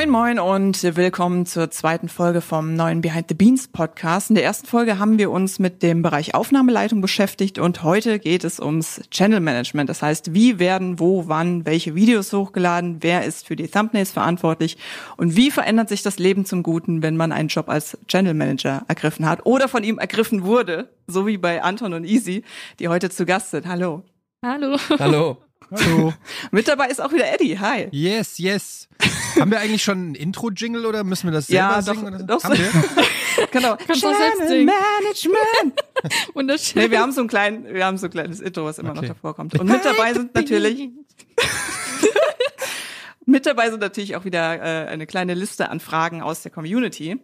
Moin Moin und willkommen zur zweiten Folge vom neuen Behind the Beans Podcast. In der ersten Folge haben wir uns mit dem Bereich Aufnahmeleitung beschäftigt und heute geht es ums Channel Management. Das heißt, wie werden wo, wann, welche Videos hochgeladen, wer ist für die Thumbnails verantwortlich und wie verändert sich das Leben zum Guten, wenn man einen Job als Channel Manager ergriffen hat oder von ihm ergriffen wurde, so wie bei Anton und Easy, die heute zu Gast sind. Hallo. Hallo. Hallo. Hallo. Mit dabei ist auch wieder Eddie. Hi. Yes, yes. Haben wir eigentlich schon ein Intro-Jingle oder müssen wir das selber Ja, singen? doch, doch. Haben wir? Genau. Kannst du auch selbst singen. Management. Wunderschön. Nee, wir haben so ein klein, wir haben so ein kleines Intro, was immer Okay. noch davor kommt. Und mit dabei sind natürlich, mit dabei sind natürlich auch wieder äh, eine kleine Liste an Fragen aus der Community.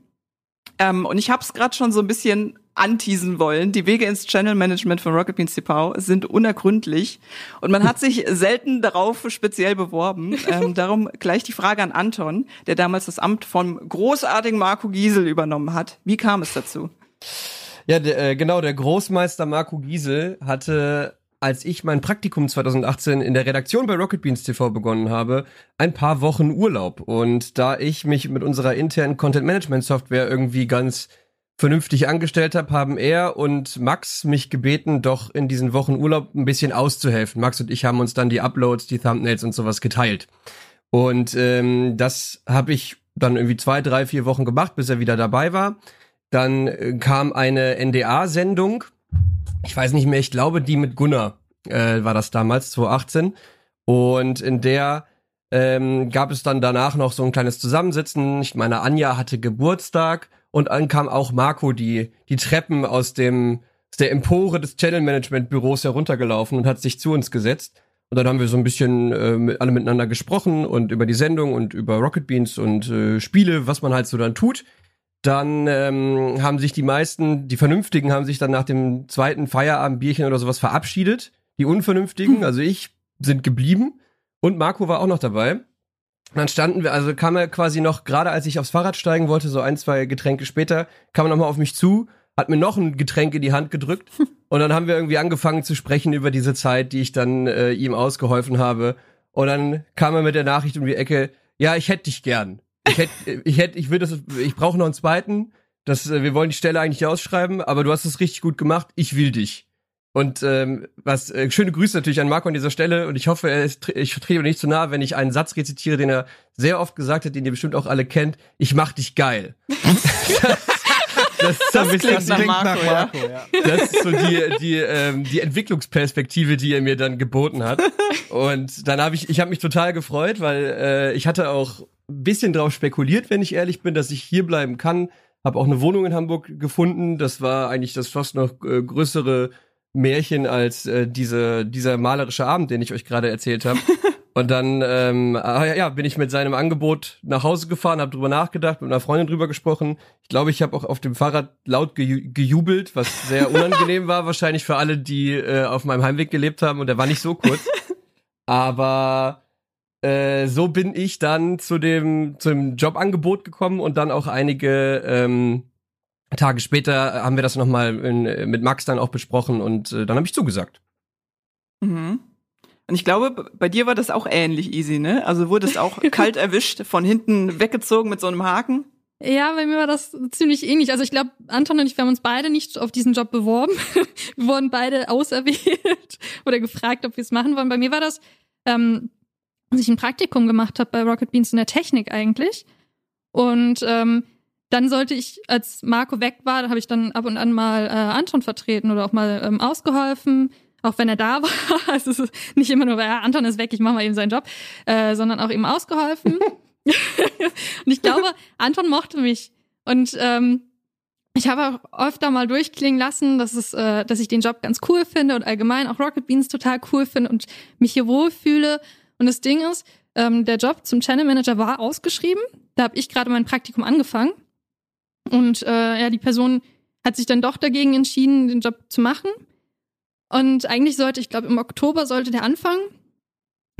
Ähm, und ich habe es gerade schon so ein bisschen anteasen wollen. Die Wege ins Channel Management von Rocket Beans TV sind unergründlich und man hat sich selten darauf speziell beworben. Ähm, darum gleich die Frage an Anton, der damals das Amt vom großartigen Marco Giesel übernommen hat. Wie kam es dazu? Ja, der, äh, genau, der Großmeister Marco Giesel hatte, als ich mein Praktikum 2018 in der Redaktion bei Rocket Beans TV begonnen habe, ein paar Wochen Urlaub. Und da ich mich mit unserer internen Content Management Software irgendwie ganz vernünftig angestellt habe, haben er und Max mich gebeten, doch in diesen Wochen Urlaub ein bisschen auszuhelfen. Max und ich haben uns dann die Uploads, die Thumbnails und sowas geteilt. Und ähm, das habe ich dann irgendwie zwei, drei, vier Wochen gemacht, bis er wieder dabei war. Dann äh, kam eine NDA-Sendung. Ich weiß nicht mehr, ich glaube, die mit Gunnar äh, war das damals, 2018. Und in der ähm, gab es dann danach noch so ein kleines Zusammensitzen. Ich meine, Anja hatte Geburtstag und dann kam auch Marco die, die Treppen aus dem aus der Empore des Channel Management Büros heruntergelaufen und hat sich zu uns gesetzt. Und dann haben wir so ein bisschen äh, mit, alle miteinander gesprochen und über die Sendung und über Rocket Beans und äh, Spiele, was man halt so dann tut. Dann ähm, haben sich die meisten, die Vernünftigen haben sich dann nach dem zweiten Feierabendbierchen oder sowas verabschiedet. Die Unvernünftigen, also ich, sind geblieben. Und Marco war auch noch dabei. Und dann standen wir, also kam er quasi noch, gerade als ich aufs Fahrrad steigen wollte, so ein, zwei Getränke später, kam er nochmal auf mich zu, hat mir noch ein Getränk in die Hand gedrückt. Und dann haben wir irgendwie angefangen zu sprechen über diese Zeit, die ich dann äh, ihm ausgeholfen habe. Und dann kam er mit der Nachricht um die Ecke, ja, ich hätte dich gern. Ich hätte, ich hätte, ich würde das, ich brauche noch einen zweiten. Das, äh, wir wollen die Stelle eigentlich ausschreiben, aber du hast es richtig gut gemacht. Ich will dich. Und ähm, was äh, schöne Grüße natürlich an Marco an dieser Stelle und ich hoffe, er ist, ich trete ihm nicht zu nahe, wenn ich einen Satz rezitiere, den er sehr oft gesagt hat, den ihr bestimmt auch alle kennt. Ich mach dich geil. das, ist so ein Das bisschen- klingt nach Klingt Marco, ja. Marco, ja. das ist so die, die, ähm, die Entwicklungsperspektive, die er mir dann geboten hat. Und dann habe ich, ich habe mich total gefreut, weil äh, ich hatte auch ein bisschen drauf spekuliert, wenn ich ehrlich bin, dass ich hier bleiben kann. Habe auch eine Wohnung in Hamburg gefunden. Das war eigentlich das fast noch äh, größere Märchen als äh, diese, dieser malerische Abend, den ich euch gerade erzählt habe. Und dann ähm, ah, ja, bin ich mit seinem Angebot nach Hause gefahren, habe drüber nachgedacht, mit einer Freundin drüber gesprochen. Ich glaube, ich habe auch auf dem Fahrrad laut geju gejubelt, was sehr unangenehm war, wahrscheinlich für alle, die äh, auf meinem Heimweg gelebt haben. Und der war nicht so kurz. Aber äh, so bin ich dann zu dem zum Jobangebot gekommen und dann auch einige ähm, Tage später haben wir das nochmal mit Max dann auch besprochen und äh, dann habe ich zugesagt. Mhm. Und ich glaube, bei dir war das auch ähnlich easy, ne? Also wurde es auch kalt erwischt, von hinten weggezogen mit so einem Haken. Ja, bei mir war das ziemlich ähnlich. Also ich glaube, Anton und ich, wir haben uns beide nicht auf diesen Job beworben. wir wurden beide auserwählt oder gefragt, ob wir es machen wollen. Bei mir war das, ähm, dass ich ein Praktikum gemacht habe bei Rocket Beans in der Technik eigentlich. Und ähm, dann sollte ich, als Marco weg war, da habe ich dann ab und an mal äh, Anton vertreten oder auch mal ähm, ausgeholfen, auch wenn er da war. Also es ist nicht immer nur, ja, Anton ist weg, ich mache mal eben seinen Job, äh, sondern auch ihm ausgeholfen. und ich glaube, Anton mochte mich. Und ähm, ich habe auch öfter mal durchklingen lassen, dass, es, äh, dass ich den Job ganz cool finde und allgemein auch Rocket Beans total cool finde und mich hier wohlfühle. Und das Ding ist, ähm, der Job zum Channel Manager war ausgeschrieben. Da habe ich gerade mein Praktikum angefangen. Und äh, ja, die Person hat sich dann doch dagegen entschieden, den Job zu machen. Und eigentlich sollte, ich glaube, im Oktober sollte der anfangen.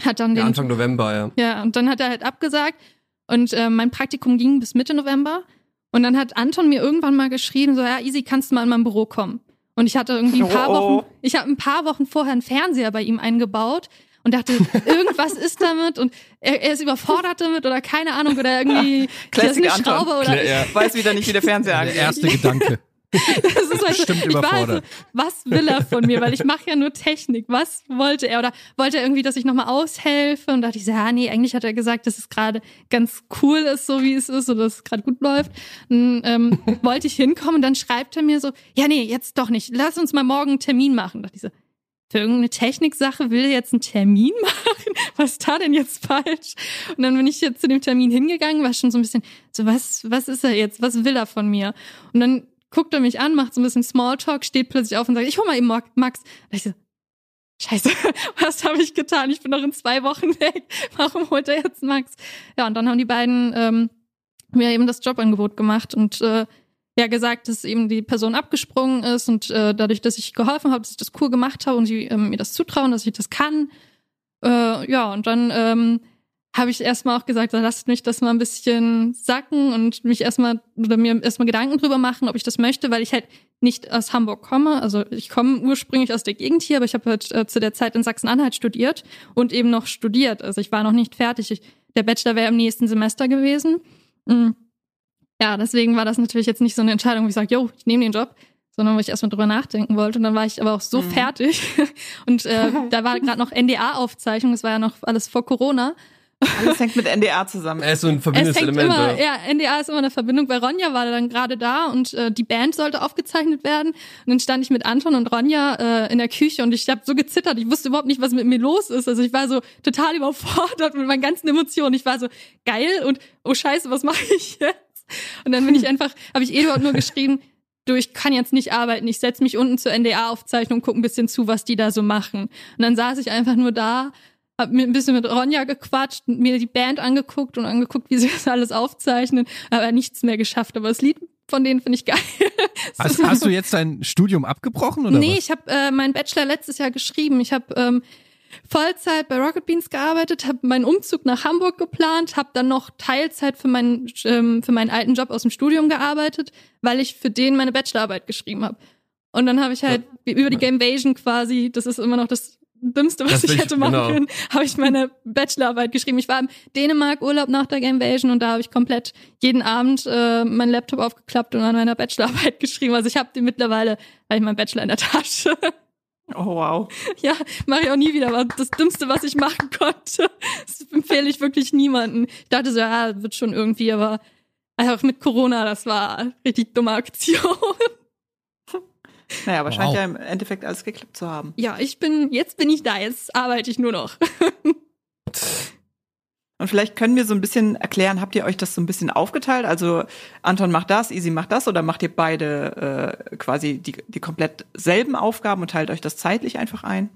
Hat dann Ja, den Anfang November, ja. ja, und dann hat er halt abgesagt. Und äh, mein Praktikum ging bis Mitte November. Und dann hat Anton mir irgendwann mal geschrieben, so, ja, Easy, kannst du mal in mein Büro kommen? Und ich hatte irgendwie ein paar Oh, oh. Wochen, ich habe ein paar Wochen vorher einen Fernseher bei ihm eingebaut. Und dachte, irgendwas ist damit und er, er ist überfordert damit oder keine Ahnung oder irgendwie Classic das ist eine Anton. Schraube oder Ja. Weiß wieder nicht, wie der Fernseher Der angeht. erste Gedanke. das ist halt so, ich war so, überfordert. was will er von mir? Weil ich mache ja nur Technik. Was wollte er? Oder wollte er irgendwie, dass ich nochmal aushelfe? Und dachte ich so, ja, nee, eigentlich hat er gesagt, dass es gerade ganz cool ist, so wie es ist, oder dass es gerade gut läuft. Dann ähm, wollte ich hinkommen und dann schreibt er mir so, ja, nee, jetzt doch nicht. Lass uns mal morgen einen Termin machen. Da dachte ich so, für irgendeine Techniksache will jetzt einen Termin machen? Was ist da denn jetzt falsch? Und dann bin ich jetzt zu dem Termin hingegangen, war schon so ein bisschen so, was, was ist er jetzt? Was will er von mir? Und dann guckt er mich an, macht so ein bisschen Smalltalk, steht plötzlich auf und sagt, ich hol mal eben Max. Da ich so, Scheiße, was habe ich getan? Ich bin noch in zwei Wochen weg. Warum holt er jetzt Max? Ja, und dann haben die beiden ähm, mir eben das Jobangebot gemacht und äh, ja gesagt, dass eben die Person abgesprungen ist und äh, dadurch, dass ich geholfen habe, dass ich das cool gemacht habe und sie ähm, mir das zutrauen, dass ich das kann. Äh, ja, und dann ähm, habe ich erstmal auch gesagt, so, lasst mich das mal ein bisschen sacken und mich erstmal oder mir erstmal Gedanken drüber machen, ob ich das möchte, weil ich halt nicht aus Hamburg komme. Also ich komme ursprünglich aus der Gegend hier, aber ich habe halt äh, zu der Zeit in Sachsen-Anhalt studiert und eben noch studiert. Also ich war noch nicht fertig. Ich, der Bachelor wäre im nächsten Semester gewesen. Mm. Ja, deswegen war das natürlich jetzt nicht so eine Entscheidung, wo ich sage, yo, ich nehme den Job, sondern wo ich erstmal drüber nachdenken wollte. Und dann war ich aber auch so Mhm. fertig. Und äh, da war gerade noch NDA-Aufzeichnung, das war ja noch alles vor Corona. Alles hängt mit NDA zusammen. Er ist so ein Es verbindendes hängt Element. immer, ja, NDA ist immer eine Verbindung, weil Ronja war dann gerade da und äh, die Band sollte aufgezeichnet werden. Und dann stand ich mit Anton und Ronja äh, in der Küche und ich habe so gezittert, ich wusste überhaupt nicht, was mit mir los ist. Also ich war so total überfordert mit meinen ganzen Emotionen. Ich war so geil und oh Scheiße, was mache ich jetzt? Und dann bin ich einfach, habe ich Eduard nur geschrieben, du, ich kann jetzt nicht arbeiten, ich setz mich unten zur NDA-Aufzeichnung, guck ein bisschen zu, was die da so machen. Und dann saß ich einfach nur da, hab mir ein bisschen mit Ronja gequatscht, mir die Band angeguckt und angeguckt, wie sie das alles aufzeichnen, aber nichts mehr geschafft. Aber das Lied von denen finde ich geil. Hast, hast du jetzt dein Studium abgebrochen oder nee, was? ich habe äh, meinen Bachelor letztes Jahr geschrieben. Ich habe ähm, Vollzeit bei Rocket Beans gearbeitet, habe meinen Umzug nach Hamburg geplant, habe dann noch Teilzeit für meinen ähm, für meinen alten Job aus dem Studium gearbeitet, weil ich für den meine Bachelorarbeit geschrieben habe. Und dann habe ich halt über die Gamevasion quasi, das ist immer noch das Dümmste, was Das ich- hätte machen genau. können, habe ich meine Bachelorarbeit geschrieben. Ich war im Dänemark Urlaub nach der Gamevasion und da habe ich komplett jeden Abend äh, meinen Laptop aufgeklappt und an meiner Bachelorarbeit geschrieben. Also ich habe die mittlerweile, habe ich meinen Bachelor in der Tasche. Oh, wow. Ja, mache ich auch nie wieder. War das Dümmste, was ich machen konnte. Das empfehle ich wirklich niemanden. Ich dachte so, ja, wird schon irgendwie, aber einfach mit Corona, das war eine richtig dumme Aktion. Naja, aber scheint Wow. ja im Endeffekt alles geklappt zu haben. Ja, ich bin, jetzt bin ich da, jetzt arbeite ich nur noch. Und vielleicht können wir so ein bisschen erklären, habt ihr euch das so ein bisschen aufgeteilt? Also Anton macht das, Easy macht das oder macht ihr beide äh, quasi die, die komplett selben Aufgaben und teilt euch das zeitlich einfach ein?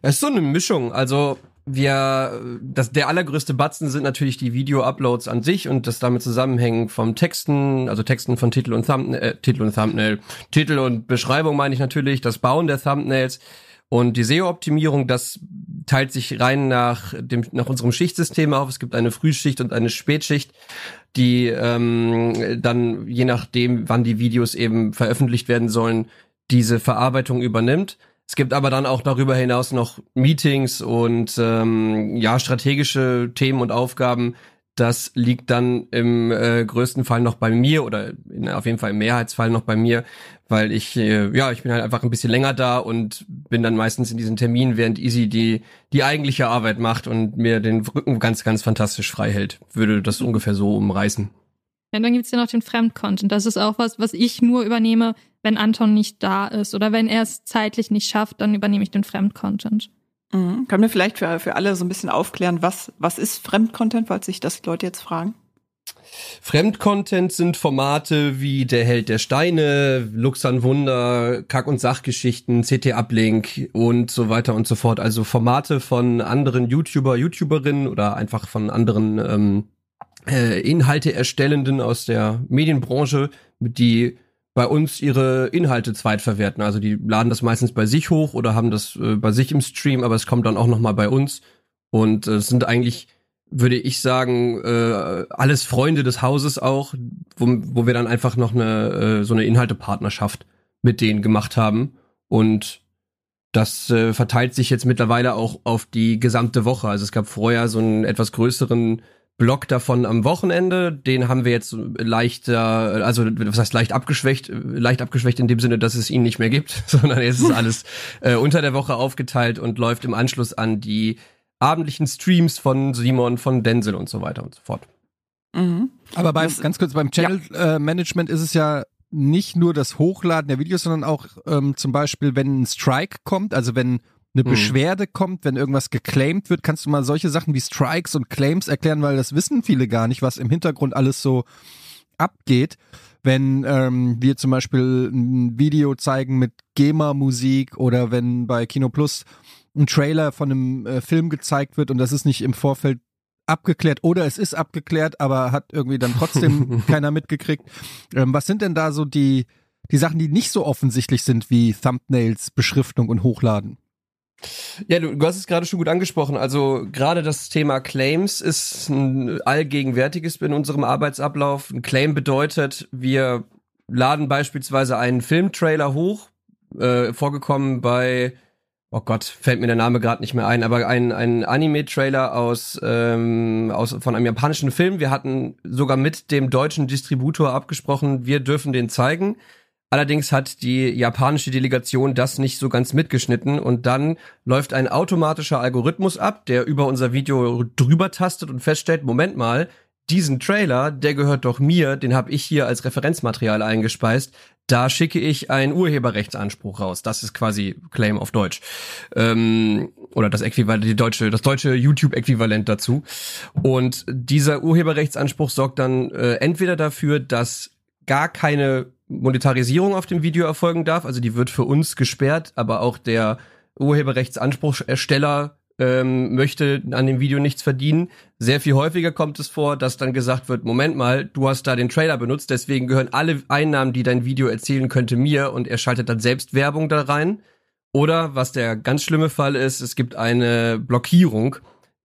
Es ist so eine Mischung. Also wir, das, der allergrößte Batzen sind natürlich die Video-Uploads an sich und das damit zusammenhängen vom Texten, also Texten von Titel und Thumbnail, äh, Titel und Thumbnail, Titel und Beschreibung meine ich natürlich, das Bauen der Thumbnails und die SEO-Optimierung, das teilt sich rein nach dem, nach unserem Schichtsystem auf. Es gibt eine Frühschicht und eine Spätschicht, die ähm, dann, je nachdem, wann die Videos eben veröffentlicht werden sollen, diese Verarbeitung übernimmt. Es gibt aber dann auch darüber hinaus noch Meetings und ähm, ja strategische Themen und Aufgaben. Das liegt dann im äh, größten Fall noch bei mir oder in, auf jeden Fall im Mehrheitsfall noch bei mir, weil ich äh, ja ich bin halt einfach ein bisschen länger da und bin dann meistens in diesen Terminen, während Easy die die eigentliche Arbeit macht und mir den Rücken ganz ganz fantastisch frei hält. Würde das ungefähr so umreißen. Ja, dann gibt's ja noch den Fremdcontent. Das ist auch was, was ich nur übernehme, wenn Anton nicht da ist. Oder wenn er es zeitlich nicht schafft, dann übernehme ich den Fremdcontent. Mhm. Können wir vielleicht für, für alle so ein bisschen aufklären, was, was ist Fremdcontent, falls sich das Leute jetzt fragen? Fremdcontent sind Formate wie Der Held der Steine, Lux an Wunder, Kack- und Sachgeschichten, CT-Uplink und so weiter und so fort. Also Formate von anderen YouTuber, YouTuberinnen oder einfach von anderen ähm, äh, Inhalte erstellenden aus der Medienbranche, die bei uns ihre Inhalte zweitverwerten. Also die laden das meistens bei sich hoch oder haben das äh, bei sich im Stream, aber es kommt dann auch noch mal bei uns. Und äh, es sind eigentlich würde ich sagen, äh, alles Freunde des Hauses auch, wo, wo wir dann einfach noch eine äh, so eine Inhaltepartnerschaft mit denen gemacht haben. Und das äh, verteilt sich jetzt mittlerweile auch auf die gesamte Woche. Also es gab vorher so einen etwas größeren Block davon am Wochenende. Den haben wir jetzt leichter, also was heißt leicht abgeschwächt, leicht abgeschwächt in dem Sinne, dass es ihn nicht mehr gibt, sondern jetzt ist alles äh, unter der Woche aufgeteilt und läuft im Anschluss an die abendlichen Streams von Simon, von Denzel und so weiter und so fort. Mhm. Aber beim, ganz kurz, beim Channel ja. äh, Management ist es ja nicht nur das Hochladen der Videos, sondern auch ähm, zum Beispiel, wenn ein Strike kommt, also wenn eine mhm. Beschwerde kommt, wenn irgendwas geclaimed wird, kannst du mal solche Sachen wie Strikes und Claims erklären, weil das wissen viele gar nicht, was im Hintergrund alles so abgeht. Wenn ähm, wir zum Beispiel ein Video zeigen mit GEMA-Musik oder wenn bei Kino Plus ein Trailer von einem äh, Film gezeigt wird und das ist nicht im Vorfeld abgeklärt oder es ist abgeklärt, aber hat irgendwie dann trotzdem keiner mitgekriegt. Ähm, was sind denn da so die, die Sachen, die nicht so offensichtlich sind wie Thumbnails, Beschriftung und Hochladen? Ja, du, du hast es gerade schon gut angesprochen. Also gerade das Thema Claims ist ein allgegenwärtiges in unserem Arbeitsablauf. Ein Claim bedeutet, wir laden beispielsweise einen Filmtrailer hoch, äh, vorgekommen bei, oh Gott, fällt mir der Name gerade nicht mehr ein, aber ein, ein Anime-Trailer aus, ähm, aus von einem japanischen Film. Wir hatten sogar mit dem deutschen Distributor abgesprochen, wir dürfen den zeigen. Allerdings hat die japanische Delegation das nicht so ganz mitgeschnitten und dann läuft ein automatischer Algorithmus ab, der über unser Video drüber tastet und feststellt, Moment mal, diesen Trailer, der gehört doch mir, den habe ich hier als Referenzmaterial eingespeist. Da schicke ich einen Urheberrechtsanspruch raus. Das ist quasi Claim auf Deutsch. Ähm, oder das Äquivalent, die deutsche, das deutsche YouTube-Äquivalent dazu. Und dieser Urheberrechtsanspruch sorgt dann äh, entweder dafür, dass gar keine Monetarisierung auf dem Video erfolgen darf. Also die wird für uns gesperrt, aber auch der Urheberrechtsanspruchsersteller ähm, möchte an dem Video nichts verdienen. Sehr viel häufiger kommt es vor, dass dann gesagt wird, Moment mal, du hast da den Trailer benutzt, deswegen gehören alle Einnahmen, die dein Video erzielen könnte, mir und er schaltet dann selbst Werbung da rein. Oder was der ganz schlimme Fall ist, es gibt eine Blockierung,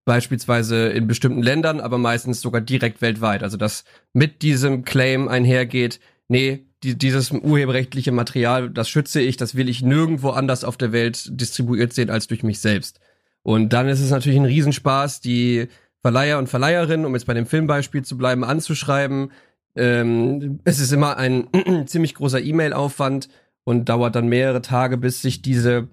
beispielsweise in bestimmten Ländern, aber meistens sogar direkt weltweit. Also dass mit diesem Claim einhergeht, nee, die, dieses urheberrechtliche Material, das schütze ich, das will ich nirgendwo anders auf der Welt distribuiert sehen als durch mich selbst. Und dann ist es natürlich ein Riesenspaß, die Verleiher und Verleiherinnen, um jetzt bei dem Filmbeispiel zu bleiben, anzuschreiben. Ähm, es ist immer ein ziemlich großer E-Mail-Aufwand und dauert dann mehrere Tage, bis sich diese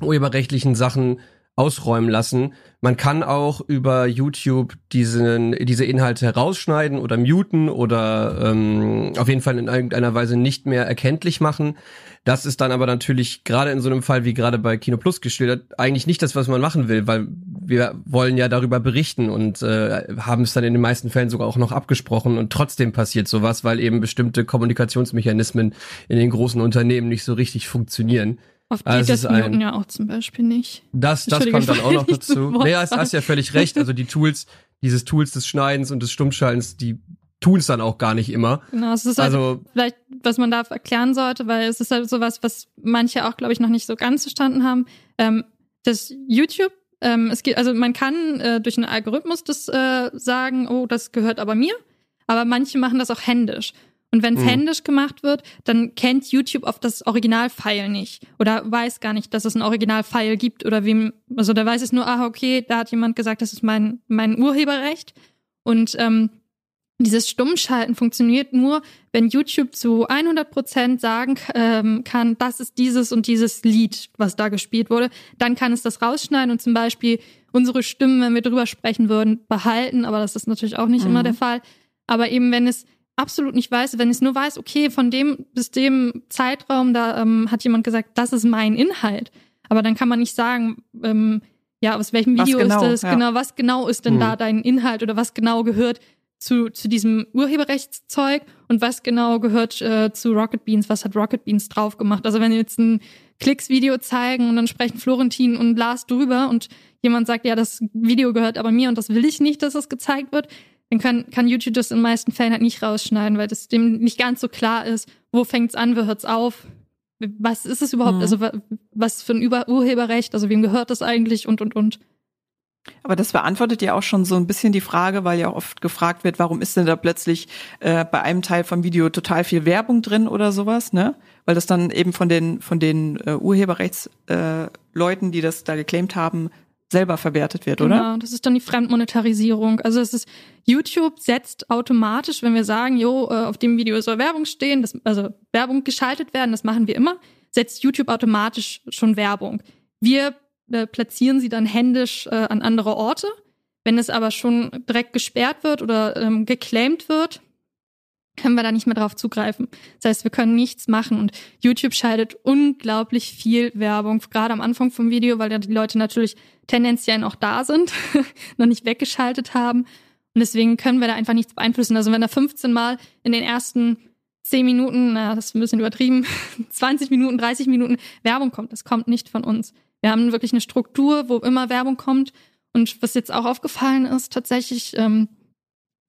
urheberrechtlichen Sachen ausräumen lassen. Man kann auch über YouTube diesen, diese Inhalte herausschneiden oder muten oder ähm, auf jeden Fall in irgendeiner Weise nicht mehr erkenntlich machen. Das ist dann aber natürlich gerade in so einem Fall wie gerade bei Kino Plus geschildert eigentlich nicht das, was man machen will, weil wir wollen ja darüber berichten und äh, haben es dann in den meisten Fällen sogar auch noch abgesprochen und trotzdem passiert sowas, weil eben bestimmte Kommunikationsmechanismen in den großen Unternehmen nicht so richtig funktionieren. Auf die also das Minuten ja auch zum Beispiel nicht. Das, das kommt dann auch noch dazu. Naja, hast, hast ja völlig recht. Also die Tools, dieses Tools des Schneidens und des Stummschaltens, die tun es dann auch gar nicht immer. Genau, es ist halt also, vielleicht, was man da erklären sollte, weil es ist halt sowas, was manche auch, glaube ich, noch nicht so ganz verstanden haben. Ähm, das YouTube, ähm, es geht, also man kann äh, durch einen Algorithmus das äh, sagen, oh, das gehört aber mir, aber manche machen das auch händisch. Und wenn es mhm. händisch gemacht wird, dann kennt YouTube oft das Originalfile nicht oder weiß gar nicht, dass es ein Originalfile gibt oder wem, also da weiß es nur, ah, okay, da hat jemand gesagt, das ist mein, mein Urheberrecht. Und ähm, dieses Stummschalten funktioniert nur, wenn YouTube zu 100 Prozent sagen ähm, kann, das ist dieses und dieses Lied, was da gespielt wurde. Dann kann es das rausschneiden und zum Beispiel unsere Stimmen, wenn wir drüber sprechen würden, behalten. Aber das ist natürlich auch nicht mhm. immer der Fall. Aber eben, wenn es absolut nicht weiß, wenn ich nur weiß, okay, von dem bis dem Zeitraum, da ähm, hat jemand gesagt, das ist mein Inhalt. Aber dann kann man nicht sagen, ähm, ja, aus welchem Video genau, ist das, ja. genau, was genau ist denn hm. da dein Inhalt oder was genau gehört zu, zu diesem Urheberrechtszeug und was genau gehört äh, zu Rocket Beans, was hat Rocket Beans drauf gemacht. Also wenn wir jetzt ein Klicks-Video zeigen und dann sprechen Florentin und Lars drüber und jemand sagt, ja, das Video gehört aber mir und das will ich nicht, dass es gezeigt wird, dann kann, kann YouTube das in den meisten Fällen halt nicht rausschneiden, weil das dem nicht ganz so klar ist, wo fängt's an, wo hört's auf, was ist es überhaupt, mhm. also was für ein Über Urheberrecht, also wem gehört das eigentlich und und und. Aber das beantwortet ja auch schon so ein bisschen die Frage, weil ja auch oft gefragt wird, warum ist denn da plötzlich äh, bei einem Teil vom Video total viel Werbung drin oder sowas, ne? Weil das dann eben von den von den äh, Urheberrechtsleuten, äh, Leuten, die das da geclaimt haben, selber verwertet wird, oder? Genau, das ist dann die Fremdmonetarisierung. Also es ist YouTube setzt automatisch, wenn wir sagen, jo, äh, auf dem Video soll Werbung stehen, das, also Werbung geschaltet werden, das machen wir immer, setzt YouTube automatisch schon Werbung. Wir äh, platzieren sie dann händisch äh, an andere Orte. Wenn es aber schon direkt gesperrt wird oder ähm, geclaimed wird, können wir da nicht mehr drauf zugreifen. Das heißt, wir können nichts machen und YouTube schaltet unglaublich viel Werbung, gerade am Anfang vom Video, weil ja die Leute natürlich tendenziell noch da sind, noch nicht weggeschaltet haben und deswegen können wir da einfach nichts beeinflussen. Also wenn da 15 Mal in den ersten 10 Minuten, na, das ist ein bisschen übertrieben, 20 Minuten, 30 Minuten Werbung kommt, das kommt nicht von uns. Wir haben wirklich eine Struktur, wo immer Werbung kommt und was jetzt auch aufgefallen ist, tatsächlich, ähm,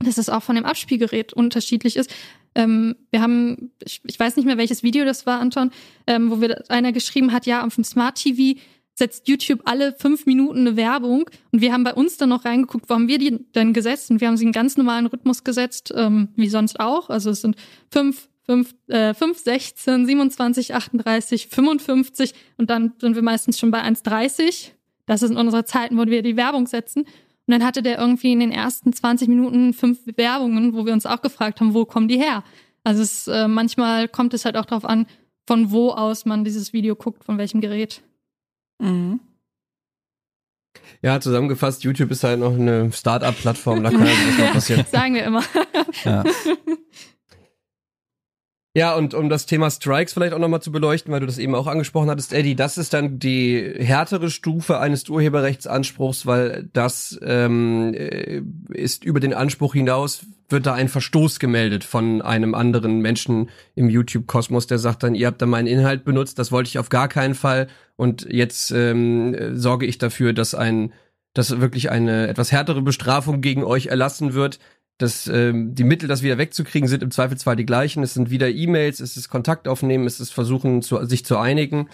dass es auch von dem Abspielgerät unterschiedlich ist. Ähm, wir haben, ich, ich, weiß nicht mehr, welches Video das war, Anton, ähm, wo wir einer geschrieben hat, ja, auf dem Smart TV setzt YouTube alle fünf Minuten eine Werbung und wir haben bei uns dann noch reingeguckt, wo haben wir die denn gesetzt und wir haben sie in ganz normalen Rhythmus gesetzt, ähm, wie sonst auch. Also es sind fünf, fünf, äh, fünf, 16, 27, 38, 55 und dann sind wir meistens schon bei 1,30. Das sind unsere Zeiten, wo wir die Werbung setzen. Und dann hatte der irgendwie in den ersten 20 Minuten fünf Werbungen, wo wir uns auch gefragt haben, wo kommen die her? Also es, äh, manchmal kommt es halt auch darauf an, von wo aus man dieses Video guckt, von welchem Gerät. Mhm. Ja, zusammengefasst, YouTube ist halt noch eine Start-up-Plattform, da kann halt was noch passieren. Sagen wir immer. Ja. Ja, und um das Thema Strikes vielleicht auch nochmal zu beleuchten, weil du das eben auch angesprochen hattest, Eddie, das ist dann die härtere Stufe eines Urheberrechtsanspruchs, weil das ähm, äh, ist über den Anspruch hinaus, wird da ein Verstoß gemeldet von einem anderen Menschen im YouTube-Kosmos, der sagt dann, ihr habt da meinen Inhalt benutzt, das wollte ich auf gar keinen Fall. Und jetzt ähm, sorge ich dafür, dass ein dass wirklich eine etwas härtere Bestrafung gegen euch erlassen wird, dass ähm, die Mittel, das wieder wegzukriegen, sind im Zweifelsfall die gleichen. Es sind wieder E-Mails, es ist Kontakt aufnehmen, es ist versuchen, zu, sich zu einigen.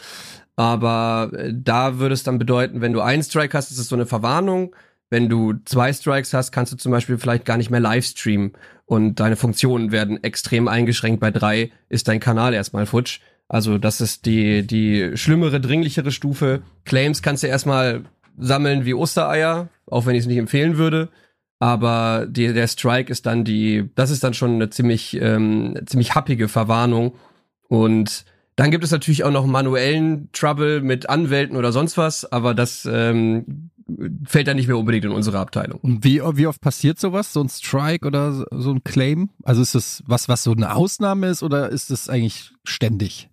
Aber äh, da würde es dann bedeuten, wenn du einen Strike hast, ist es so eine Verwarnung. Wenn du zwei Strikes hast, kannst du zum Beispiel vielleicht gar nicht mehr Livestreamen und deine Funktionen werden extrem eingeschränkt. Bei drei ist dein Kanal erstmal futsch. Also das ist die, die schlimmere, dringlichere Stufe. Claims kannst du erstmal sammeln wie Ostereier, auch wenn ich es nicht empfehlen würde aber die, der Strike ist dann die, das ist dann schon eine ziemlich, ähm, ziemlich happige Verwarnung. Und dann gibt es natürlich auch noch manuellen Trouble mit Anwälten oder sonst was, aber das ähm, fällt dann nicht mehr unbedingt in unsere Abteilung. Und wie, wie oft passiert sowas, so ein Strike oder so ein Claim? Also ist das was, was so eine Ausnahme ist oder ist das eigentlich ständig?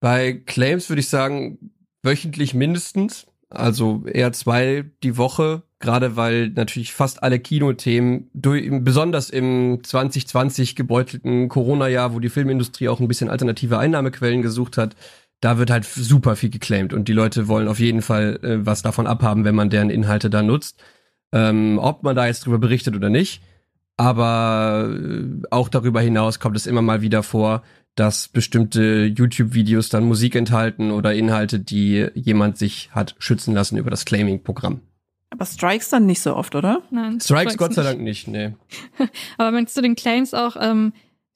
Bei Claims würde ich sagen, wöchentlich mindestens. Also eher zwei die Woche, gerade weil natürlich fast alle Kinothemen, besonders im 2020 gebeutelten Corona-Jahr, wo die Filmindustrie auch ein bisschen alternative Einnahmequellen gesucht hat, da wird halt super viel geclaimed und die Leute wollen auf jeden Fall äh, was davon abhaben, wenn man deren Inhalte da nutzt. Ähm, ob man da jetzt drüber berichtet oder nicht. Aber äh, auch darüber hinaus kommt es immer mal wieder vor, dass bestimmte YouTube-Videos dann Musik enthalten oder Inhalte, die jemand sich hat schützen lassen über das Claiming-Programm. Aber Strikes dann nicht so oft, oder? Nein. Strikes, Strikes Gott sei Dank nicht, nee. Aber wenn zu den Claims auch, ähm,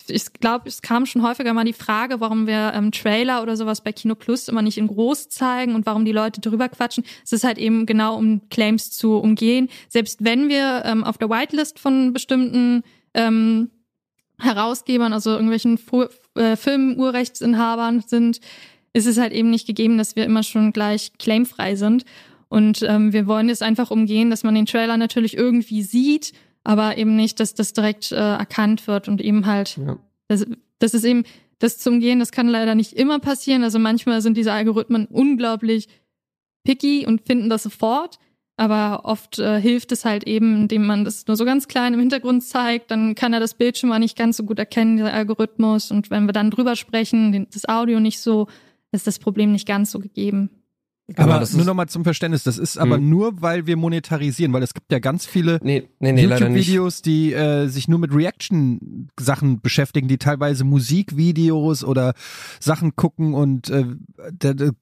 ich glaube, es kam schon häufiger mal die Frage, warum wir ähm, Trailer oder sowas bei Kino Plus immer nicht in groß zeigen und warum die Leute drüber quatschen. Es ist halt eben genau, um Claims zu umgehen. Selbst wenn wir ähm, auf der Whitelist von bestimmten ähm, Herausgebern, also irgendwelchen Fu äh, Filmurrechtsinhabern sind, ist es halt eben nicht gegeben, dass wir immer schon gleich claimfrei sind. Und ähm, wir wollen es einfach umgehen, dass man den Trailer natürlich irgendwie sieht, aber eben nicht, dass das direkt äh, erkannt wird und eben halt, ja. das, das ist eben, das zu umgehen, das kann leider nicht immer passieren. Also manchmal sind diese Algorithmen unglaublich picky und finden das sofort. Aber oft äh, hilft es halt eben, indem man das nur so ganz klein im Hintergrund zeigt. Dann kann er das Bild schon mal nicht ganz so gut erkennen, dieser Algorithmus. Und wenn wir dann drüber sprechen, das Audio nicht so, ist das Problem nicht ganz so gegeben. Aber genau, nur nochmal zum Verständnis, das ist aber hm. nur, weil wir monetarisieren, weil es gibt ja ganz viele nee, nee, nee, YouTube-Videos, die äh, sich nur mit Reaction-Sachen beschäftigen, die teilweise Musikvideos oder Sachen gucken und äh,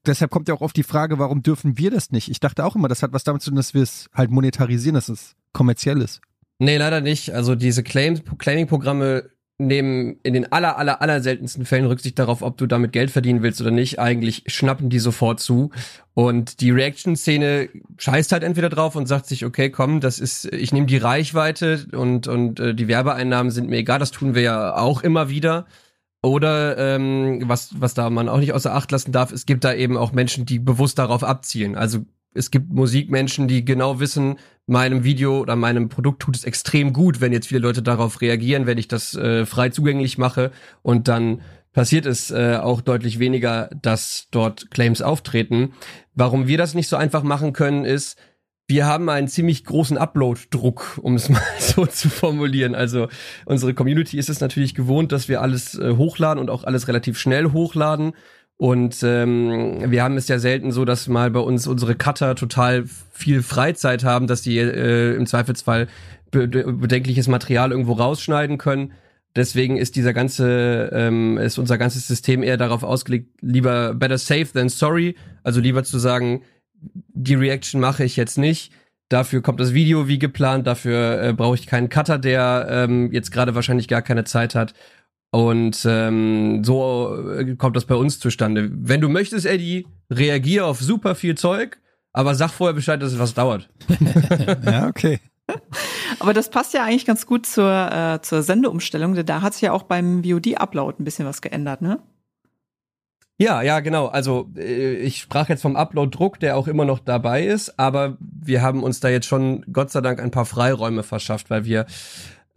deshalb kommt ja auch oft die Frage, warum dürfen wir das nicht? Ich dachte auch immer, das hat was damit zu tun, dass wir es halt monetarisieren, dass es kommerziell ist. Nee, leider nicht. Also diese Claim Claiming-Programme nehmen in den aller, aller, aller seltensten Fällen Rücksicht darauf, ob du damit Geld verdienen willst oder nicht. Eigentlich schnappen die sofort zu. Und die Reaction-Szene scheißt halt entweder drauf und sagt sich, okay, komm, das ist, ich nehme die Reichweite und, und äh, die Werbeeinnahmen sind mir egal, das tun wir ja auch immer wieder. Oder ähm, was, was da man auch nicht außer Acht lassen darf, es gibt da eben auch Menschen, die bewusst darauf abzielen. Also es gibt Musikmenschen, die genau wissen, meinem Video oder meinem Produkt tut es extrem gut, wenn jetzt viele Leute darauf reagieren, wenn ich das äh, frei zugänglich mache und dann passiert es äh, auch deutlich weniger, dass dort Claims auftreten. Warum wir das nicht so einfach machen können, ist, wir haben einen ziemlich großen Upload-Druck, um es mal so zu formulieren. Also unsere Community ist es natürlich gewohnt, dass wir alles äh, hochladen und auch alles relativ schnell hochladen. Und ähm, wir haben es ja selten so, dass mal bei uns unsere Cutter total viel Freizeit haben, dass die äh, im Zweifelsfall be bedenkliches Material irgendwo rausschneiden können. Deswegen ist dieser ganze, ähm, ist unser ganzes System eher darauf ausgelegt, lieber better safe than sorry. Also lieber zu sagen, die Reaction mache ich jetzt nicht. Dafür kommt das Video wie geplant, dafür äh, brauche ich keinen Cutter, der ähm, jetzt gerade wahrscheinlich gar keine Zeit hat. Und ähm, so äh, kommt das bei uns zustande. Wenn du möchtest, Eddie, reagier auf super viel Zeug, aber sag vorher Bescheid, dass es was dauert. ja, okay. Aber das passt ja eigentlich ganz gut zur, äh, zur Sendeumstellung, denn da hat sich ja auch beim VOD-Upload ein bisschen was geändert, ne? Ja, ja, genau. Also äh, ich sprach jetzt vom Upload-Druck, der auch immer noch dabei ist, aber wir haben uns da jetzt schon Gott sei Dank ein paar Freiräume verschafft, weil wir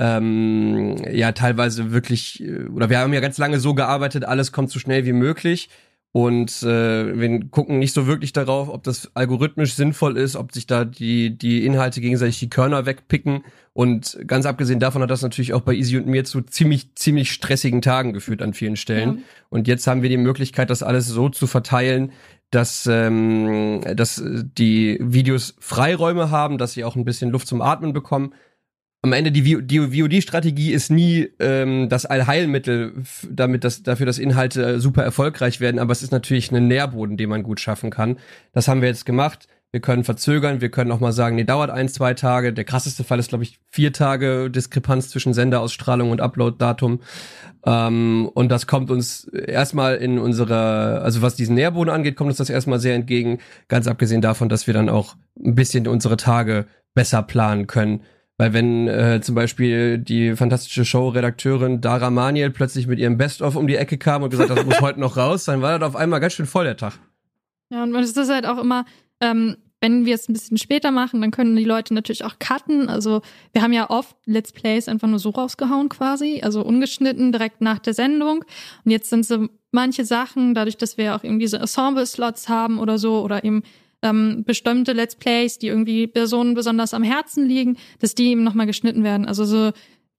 ähm, ja teilweise wirklich, äh, oder wir haben ja ganz lange so gearbeitet, alles kommt so schnell wie möglich. Und äh, wir gucken nicht so wirklich darauf, ob das algorithmisch sinnvoll ist, ob sich da die, die Inhalte gegenseitig die Körner wegpicken. Und ganz abgesehen davon hat das natürlich auch bei Easy und mir zu ziemlich, ziemlich stressigen Tagen geführt an vielen Stellen. Ja. Und jetzt haben wir die Möglichkeit, das alles so zu verteilen, dass, ähm, dass die Videos Freiräume haben, dass sie auch ein bisschen Luft zum Atmen bekommen am Ende die, die VOD-Strategie ist nie ähm, das Allheilmittel, damit das, dafür, dass Inhalte super erfolgreich werden, aber es ist natürlich ein Nährboden, den man gut schaffen kann. Das haben wir jetzt gemacht. Wir können verzögern, wir können auch mal sagen, nee, dauert ein, zwei Tage. Der krasseste Fall ist, glaube ich, vier Tage Diskrepanz zwischen Senderausstrahlung und Upload-Datum. Ähm, und das kommt uns erstmal in unserer, also was diesen Nährboden angeht, kommt uns das erstmal sehr entgegen. Ganz abgesehen davon, dass wir dann auch ein bisschen unsere Tage besser planen können weil wenn äh, zum Beispiel die fantastische Show-Redakteurin Dara Maniel plötzlich mit ihrem Best-of um die Ecke kam und gesagt hat, das muss heute noch raus, dann war das auf einmal ganz schön voll der Tag. Ja, und es ist halt auch immer, ähm, wenn wir es ein bisschen später machen, dann können die Leute natürlich auch cutten. Also wir haben ja oft Let's Plays einfach nur so rausgehauen quasi, also ungeschnitten direkt nach der Sendung. Und jetzt sind so manche Sachen, dadurch, dass wir ja auch irgendwie so Ensemble-Slots haben oder so, oder eben ähm, bestimmte Let's Plays, die irgendwie Personen besonders am Herzen liegen, dass die eben nochmal geschnitten werden. Also so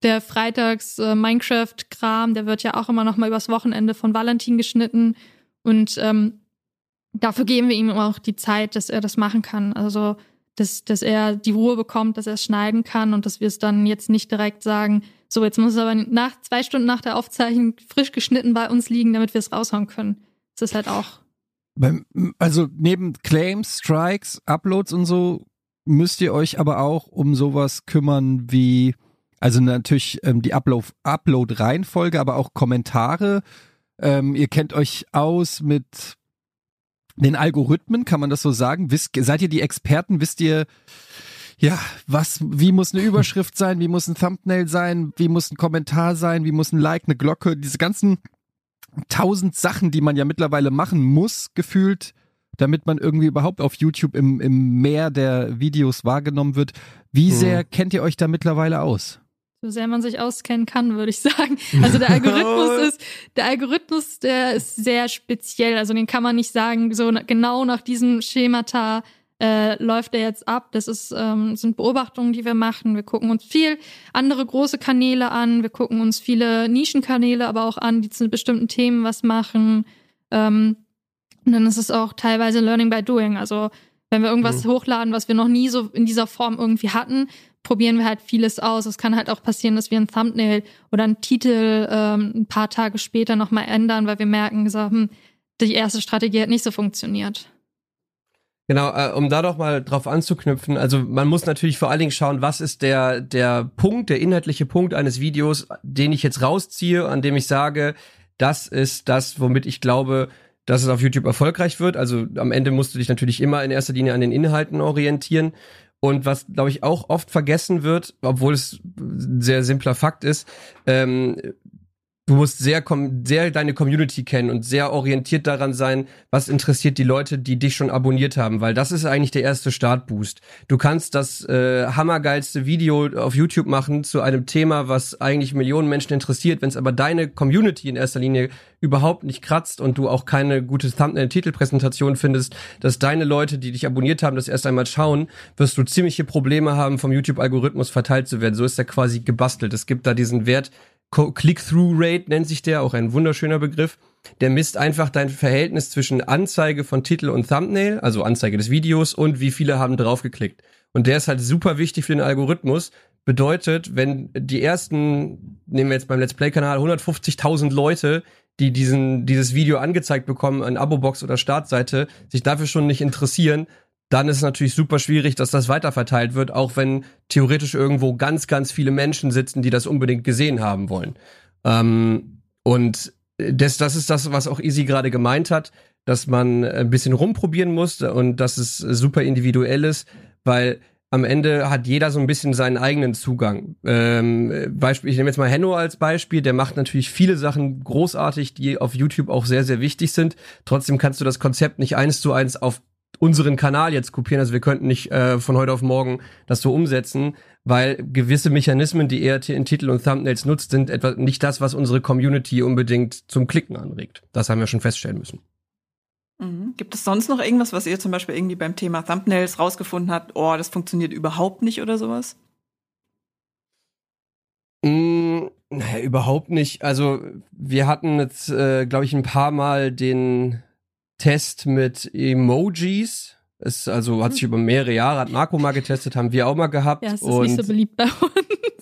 der Freitags äh, der wird ja auch immer nochmal übers Wochenende von Valentin geschnitten. Und ähm, dafür geben wir ihm auch die Zeit, dass er das machen kann. Also dass, dass er die Ruhe bekommt, dass er es schneiden kann und dass wir es dann jetzt nicht direkt sagen, so jetzt muss es aber nach zwei Stunden nach der Aufzeichnung frisch geschnitten bei uns liegen, damit wir es raushauen können. Das ist halt auch also neben Claims, Strikes, Uploads und so müsst ihr euch aber auch um sowas kümmern wie, also natürlich ähm, die Upload-Reihenfolge, aber auch Kommentare. Ähm, ihr kennt euch aus mit den Algorithmen, kann man das so sagen? Wisst, seid ihr die Experten? Wisst ihr, ja, was, wie muss eine Überschrift sein? Wie muss ein Thumbnail sein? Wie muss ein Kommentar sein? Wie muss ein Like, eine Glocke? Diese ganzen tausend Sachen, die man ja mittlerweile machen muss, gefühlt, damit man irgendwie überhaupt auf YouTube im, im Meer der Videos wahrgenommen wird. Wie hm. sehr kennt ihr euch da mittlerweile aus? So sehr man sich auskennen kann, würde ich sagen. Also der Algorithmus ist, der Algorithmus, der ist sehr speziell. Also den kann man nicht sagen, so genau nach diesem Schemata äh, läuft er jetzt ab. Das ist, ähm, sind Beobachtungen, die wir machen. Wir gucken uns viel andere große Kanäle an. Wir gucken uns viele Nischenkanäle aber auch an, die zu bestimmten Themen was machen. Ähm, Und dann ist es auch teilweise Learning by Doing. Also wenn wir irgendwas mhm. hochladen, was wir noch nie so in dieser Form irgendwie hatten, probieren wir halt vieles aus. Es kann halt auch passieren, dass wir ein Thumbnail oder einen Titel ähm, ein paar Tage später nochmal ändern, weil wir merken, so, hm, die erste Strategie hat nicht so funktioniert. Genau, äh, um da doch mal drauf anzuknüpfen, also man muss natürlich vor allen Dingen schauen, was ist der, der Punkt, der inhaltliche Punkt eines Videos, den ich jetzt rausziehe, an dem ich sage, das ist das, womit ich glaube, dass es auf YouTube erfolgreich wird. Also am Ende musst du dich natürlich immer in erster Linie an den Inhalten orientieren. Und was, glaube ich, auch oft vergessen wird, obwohl es ein sehr simpler Fakt ist, ähm, du musst sehr, sehr deine Community kennen und sehr orientiert daran sein, was interessiert die Leute, die dich schon abonniert haben, weil das ist eigentlich der erste Startboost. Du kannst das äh, hammergeilste Video auf YouTube machen zu einem Thema, was eigentlich Millionen Menschen interessiert, wenn es aber deine Community in erster Linie überhaupt nicht kratzt und du auch keine gute Thumbnail-Titelpräsentation findest, dass deine Leute, die dich abonniert haben, das erst einmal schauen, wirst du ziemliche Probleme haben, vom YouTube-Algorithmus verteilt zu werden. So ist er quasi gebastelt. Es gibt da diesen Wert, Click-Through-Rate nennt sich der, auch ein wunderschöner Begriff. Der misst einfach dein Verhältnis zwischen Anzeige von Titel und Thumbnail, also Anzeige des Videos und wie viele haben draufgeklickt. Und der ist halt super wichtig für den Algorithmus. Bedeutet, wenn die ersten, nehmen wir jetzt beim Let's Play-Kanal, 150.000 Leute, die diesen, dieses Video angezeigt bekommen an Abo-Box oder Startseite, sich dafür schon nicht interessieren, dann ist es natürlich super schwierig, dass das weiterverteilt wird, auch wenn theoretisch irgendwo ganz, ganz viele Menschen sitzen, die das unbedingt gesehen haben wollen. Ähm, und das, das ist das, was auch Easy gerade gemeint hat, dass man ein bisschen rumprobieren muss und dass es super individuell ist, weil am Ende hat jeder so ein bisschen seinen eigenen Zugang. Ähm, Beispiel, ich nehme jetzt mal Henno als Beispiel, der macht natürlich viele Sachen großartig, die auf YouTube auch sehr, sehr wichtig sind. Trotzdem kannst du das Konzept nicht eins zu eins auf unseren Kanal jetzt kopieren. Also wir könnten nicht äh, von heute auf morgen das so umsetzen, weil gewisse Mechanismen, die er in Titel und Thumbnails nutzt, sind etwa nicht das, was unsere Community unbedingt zum Klicken anregt. Das haben wir schon feststellen müssen. Mhm. Gibt es sonst noch irgendwas, was ihr zum Beispiel irgendwie beim Thema Thumbnails rausgefunden habt? Oh, das funktioniert überhaupt nicht oder sowas? Mm, naja, überhaupt nicht. Also wir hatten jetzt, äh, glaube ich, ein paar Mal den Test mit Emojis. Ist also hat sich über mehrere Jahre hat Marco mal getestet, haben wir auch mal gehabt. Ja, es ist und nicht so beliebt bei uns.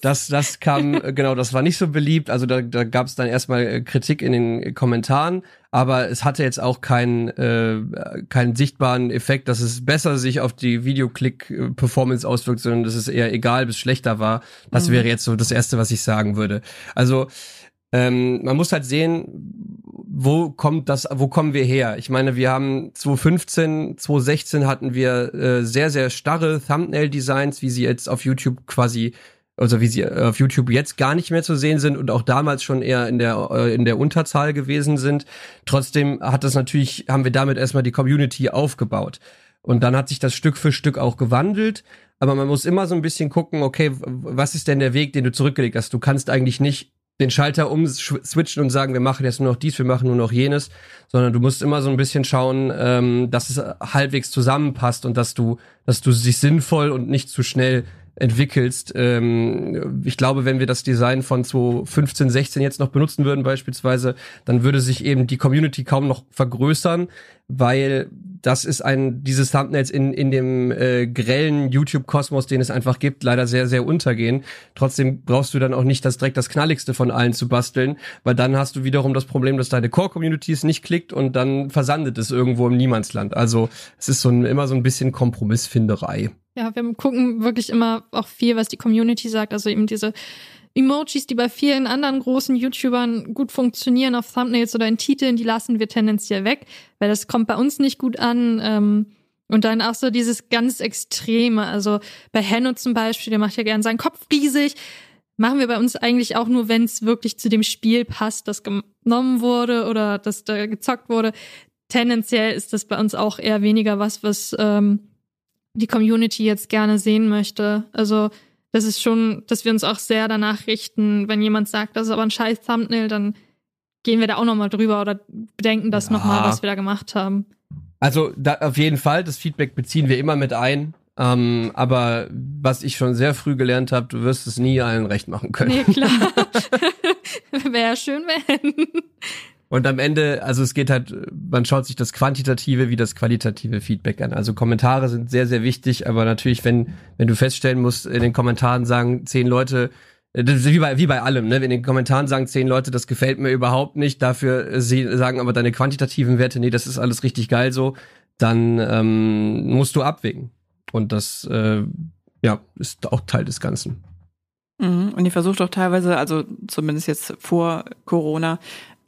Das, das kam, genau, das war nicht so beliebt. Also da, da gab es dann erstmal äh, Kritik in den Kommentaren, aber es hatte jetzt auch keinen, äh, keinen sichtbaren Effekt, dass es besser sich auf die Videoclick-Performance auswirkt, sondern dass es eher egal bis schlechter war. Das mhm. wäre jetzt so das Erste, was ich sagen würde. Also ähm, man muss halt sehen, wo kommt das, wo kommen wir her? Ich meine, wir haben 2015, 2016 hatten wir äh, sehr, sehr starre Thumbnail-Designs, wie sie jetzt auf YouTube quasi, also wie sie auf YouTube jetzt gar nicht mehr zu sehen sind und auch damals schon eher in der, äh, in der Unterzahl gewesen sind. Trotzdem hat das natürlich, haben wir damit erstmal die Community aufgebaut. Und dann hat sich das Stück für Stück auch gewandelt. Aber man muss immer so ein bisschen gucken, okay, was ist denn der Weg, den du zurückgelegt hast? Du kannst eigentlich nicht den Schalter umswitchen und sagen, wir machen jetzt nur noch dies, wir machen nur noch jenes, sondern du musst immer so ein bisschen schauen, ähm, dass es halbwegs zusammenpasst und dass du, dass du sich sinnvoll und nicht zu schnell entwickelst. Ähm, ich glaube, wenn wir das Design von 2015, 16 jetzt noch benutzen würden beispielsweise, dann würde sich eben die Community kaum noch vergrößern, weil das ist ein dieses Thumbnails in in dem äh, grellen YouTube Kosmos, den es einfach gibt, leider sehr sehr untergehen. Trotzdem brauchst du dann auch nicht das direkt das knalligste von allen zu basteln, weil dann hast du wiederum das Problem, dass deine Core Community es nicht klickt und dann versandet es irgendwo im Niemandsland. Also es ist so ein, immer so ein bisschen Kompromissfinderei. Ja, wir gucken wirklich immer auch viel, was die Community sagt. Also eben diese Emojis, die bei vielen anderen großen YouTubern gut funktionieren auf Thumbnails oder in Titeln, die lassen wir tendenziell weg, weil das kommt bei uns nicht gut an. Ähm, und dann auch so dieses ganz Extreme. Also bei Henno zum Beispiel, der macht ja gern seinen Kopf riesig. Machen wir bei uns eigentlich auch nur, wenn es wirklich zu dem Spiel passt, das genommen wurde oder das da gezockt wurde. Tendenziell ist das bei uns auch eher weniger was, was ähm, die Community jetzt gerne sehen möchte. Also das ist schon, dass wir uns auch sehr danach richten, wenn jemand sagt, das ist aber ein scheiß Thumbnail, dann gehen wir da auch nochmal drüber oder bedenken das ja. nochmal, was wir da gemacht haben. Also da, auf jeden Fall, das Feedback beziehen wir immer mit ein. Ähm, aber was ich schon sehr früh gelernt habe, du wirst es nie allen recht machen können. Nee, klar. Wäre schön, wenn. Und am Ende, also es geht halt, man schaut sich das quantitative wie das qualitative Feedback an. Also Kommentare sind sehr, sehr wichtig, aber natürlich, wenn, wenn du feststellen musst, in den Kommentaren sagen zehn Leute, äh, wie bei, wie bei allem, ne? In den Kommentaren sagen zehn Leute, das gefällt mir überhaupt nicht, dafür äh, sie sagen aber deine quantitativen Werte, nee, das ist alles richtig geil so, dann ähm, musst du abwägen. Und das äh, ja, ist auch Teil des Ganzen. Mhm. Und ihr versucht auch teilweise, also zumindest jetzt vor Corona,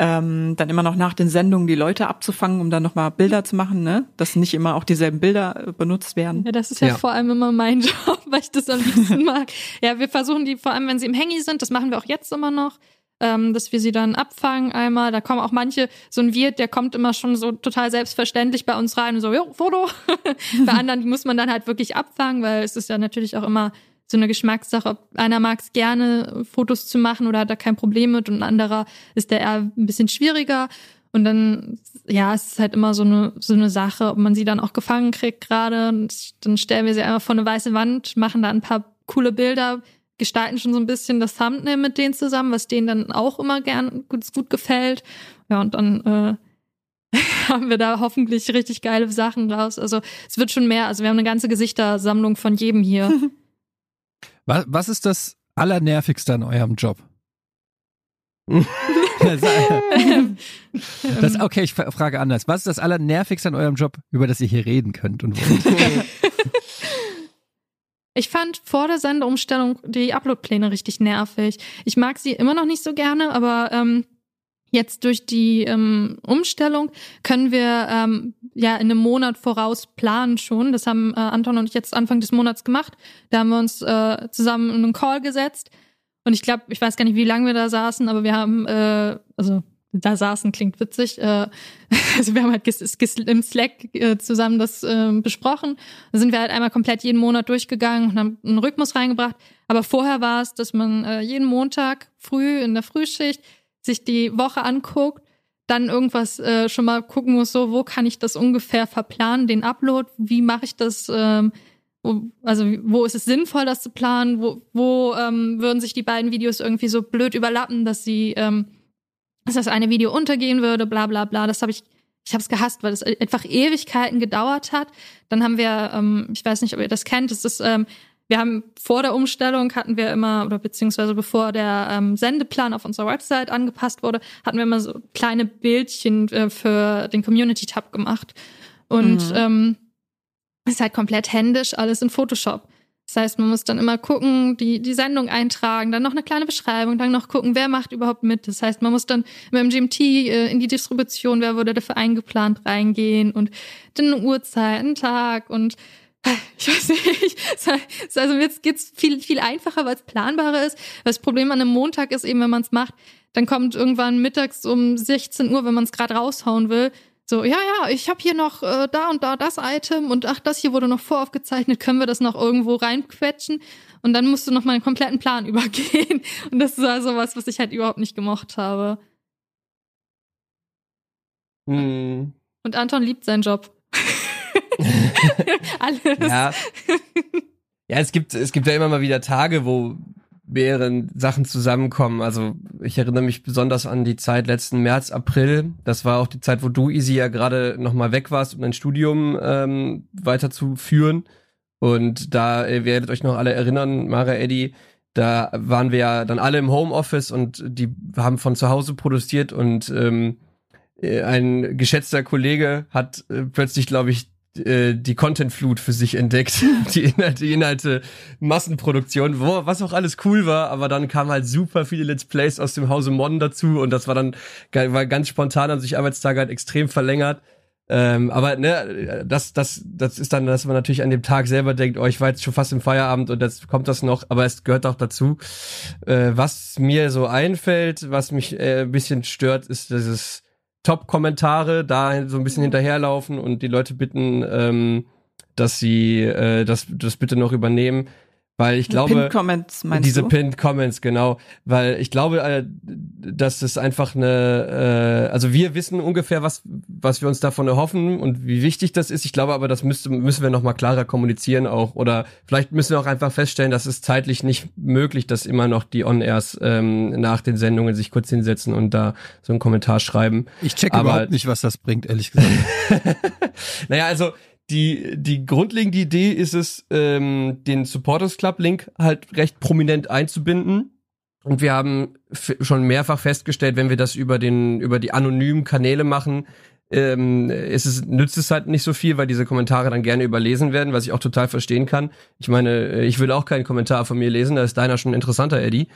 ähm, dann immer noch nach den Sendungen die Leute abzufangen, um dann nochmal Bilder zu machen, ne? Dass nicht immer auch dieselben Bilder äh, benutzt werden. Ja, das ist ja, ja, vor allem immer mein Job, weil ich das am liebsten mag. Ja, wir versuchen die, vor allem wenn sie im Handy sind, das machen wir auch jetzt immer noch, ähm, dass wir sie dann abfangen einmal. Da kommen auch manche, so ein Wirt, der kommt immer schon so total selbstverständlich bei uns rein und so, jo, Foto. bei anderen, die muss man dann halt wirklich abfangen, weil es ist ja natürlich auch immer so eine Geschmackssache. Ob einer mag es gerne, Fotos zu machen oder hat da kein Problem mit und ein anderer ist der eher ein bisschen schwieriger. Und dann, ja, es ist halt immer so eine, so eine Sache, ob man sie dann auch gefangen kriegt gerade. Dann stellen wir sie einfach vor eine weiße Wand, machen da ein paar coole Bilder, gestalten schon so ein bisschen das Thumbnail mit denen zusammen, was denen dann auch immer gern gut, gut gefällt. Ja, und dann äh, haben wir da hoffentlich richtig geile Sachen raus. Also es wird schon mehr. Also wir haben eine ganze Gesichtersammlung von jedem hier. Was, was ist das Allernervigste an eurem Job? das, okay, ich frage anders. Was ist das Allernervigste an eurem Job, über das ihr hier reden könnt und wollt? Ich fand vor der Sendeumstellung die Uploadpläne richtig nervig. Ich mag sie immer noch nicht so gerne, aber ähm, Jetzt durch die ähm, Umstellung können wir ähm, ja in einem Monat voraus planen schon. Das haben äh, Anton und ich jetzt Anfang des Monats gemacht. Da haben wir uns äh, zusammen in einen Call gesetzt. Und ich glaube, ich weiß gar nicht, wie lange wir da saßen, aber wir haben, äh, also da saßen klingt witzig. Äh, also wir haben halt im Slack äh, zusammen das äh, besprochen. Da sind wir halt einmal komplett jeden Monat durchgegangen und haben einen Rhythmus reingebracht. Aber vorher war es, dass man äh, jeden Montag früh in der Frühschicht sich die Woche anguckt, dann irgendwas äh, schon mal gucken muss, so, wo kann ich das ungefähr verplanen, den Upload, wie mache ich das, ähm, wo, also wo ist es sinnvoll, das zu planen, wo, wo ähm, würden sich die beiden Videos irgendwie so blöd überlappen, dass sie, ähm, dass das eine Video untergehen würde, bla bla bla. Das habe ich, ich habe es gehasst, weil es einfach Ewigkeiten gedauert hat. Dann haben wir, ähm, ich weiß nicht, ob ihr das kennt, das ist ähm, wir haben vor der Umstellung hatten wir immer, oder beziehungsweise bevor der ähm, Sendeplan auf unserer Website angepasst wurde, hatten wir immer so kleine Bildchen äh, für den Community-Tab gemacht. Und mhm. ähm, ist halt komplett händisch, alles in Photoshop. Das heißt, man muss dann immer gucken, die, die Sendung eintragen, dann noch eine kleine Beschreibung, dann noch gucken, wer macht überhaupt mit. Das heißt, man muss dann mit dem GMT äh, in die Distribution, wer wurde dafür eingeplant, reingehen und dann eine Uhrzeit, einen Tag und ich weiß nicht, also jetzt geht's viel, viel einfacher, weil es planbarer ist. Das Problem an einem Montag ist eben, wenn man es macht, dann kommt irgendwann mittags um 16 Uhr, wenn man es gerade raushauen will, so, ja, ja, ich habe hier noch äh, da und da das Item und ach, das hier wurde noch voraufgezeichnet, können wir das noch irgendwo reinquetschen? Und dann musst du noch mal einen kompletten Plan übergehen. Und das ist also was, was ich halt überhaupt nicht gemocht habe. Hm. Und Anton liebt seinen Job. Alles. Ja. ja, es gibt, es gibt ja immer mal wieder Tage, wo mehrere Sachen zusammenkommen. Also ich erinnere mich besonders an die Zeit letzten März, April. Das war auch die Zeit, wo du, Easy, ja gerade nochmal weg warst, um dein Studium ähm, weiterzuführen. Und da, ihr werdet euch noch alle erinnern, Mara, Eddie, da waren wir ja dann alle im Homeoffice und die haben von zu Hause produziert und ähm, äh, ein geschätzter Kollege hat äh, plötzlich, glaube ich, äh, die Content-Flut für sich entdeckt, die Inhalte, die Inhalte Massenproduktion, wo, was auch alles cool war, aber dann kamen halt super viele Let's Plays aus dem Hause Modden dazu und das war dann war ganz spontan, haben sich Arbeitstage halt extrem verlängert. Ähm, aber ne, das, das, das ist dann, dass man natürlich an dem Tag selber denkt, oh, ich war jetzt schon fast im Feierabend und jetzt kommt das noch, aber es gehört auch dazu. Äh, was mir so einfällt, was mich äh, ein bisschen stört, ist dieses Top-Kommentare da so ein bisschen hinterherlaufen und die Leute bitten, ähm, dass sie äh, das, das bitte noch übernehmen. Weil ich glaube, Pinned Comments meinst diese du? Pinned Comments, genau. Weil ich glaube, äh, dass es einfach eine, äh, also wir wissen ungefähr, was, was wir uns davon erhoffen und wie wichtig das ist. Ich glaube aber, das müsste, müssen wir nochmal klarer kommunizieren auch. Oder vielleicht müssen wir auch einfach feststellen, dass es zeitlich nicht möglich, dass immer noch die On-Airs ähm, nach den Sendungen sich kurz hinsetzen und da so einen Kommentar schreiben. Ich check Aber- überhaupt nicht, was das bringt, ehrlich gesagt. Naja, also die, die grundlegende Idee ist es, ähm, den Supporters Club Link halt recht prominent einzubinden. Und wir haben schon mehrfach festgestellt, wenn wir das über den, über die anonymen Kanäle machen, ähm, ist es, nützt es halt nicht so viel, weil diese Kommentare dann gerne überlesen werden, was ich auch total verstehen kann. Ich meine, äh, ich will auch keinen Kommentar von mir lesen, da ist deiner schon interessanter, Eddie.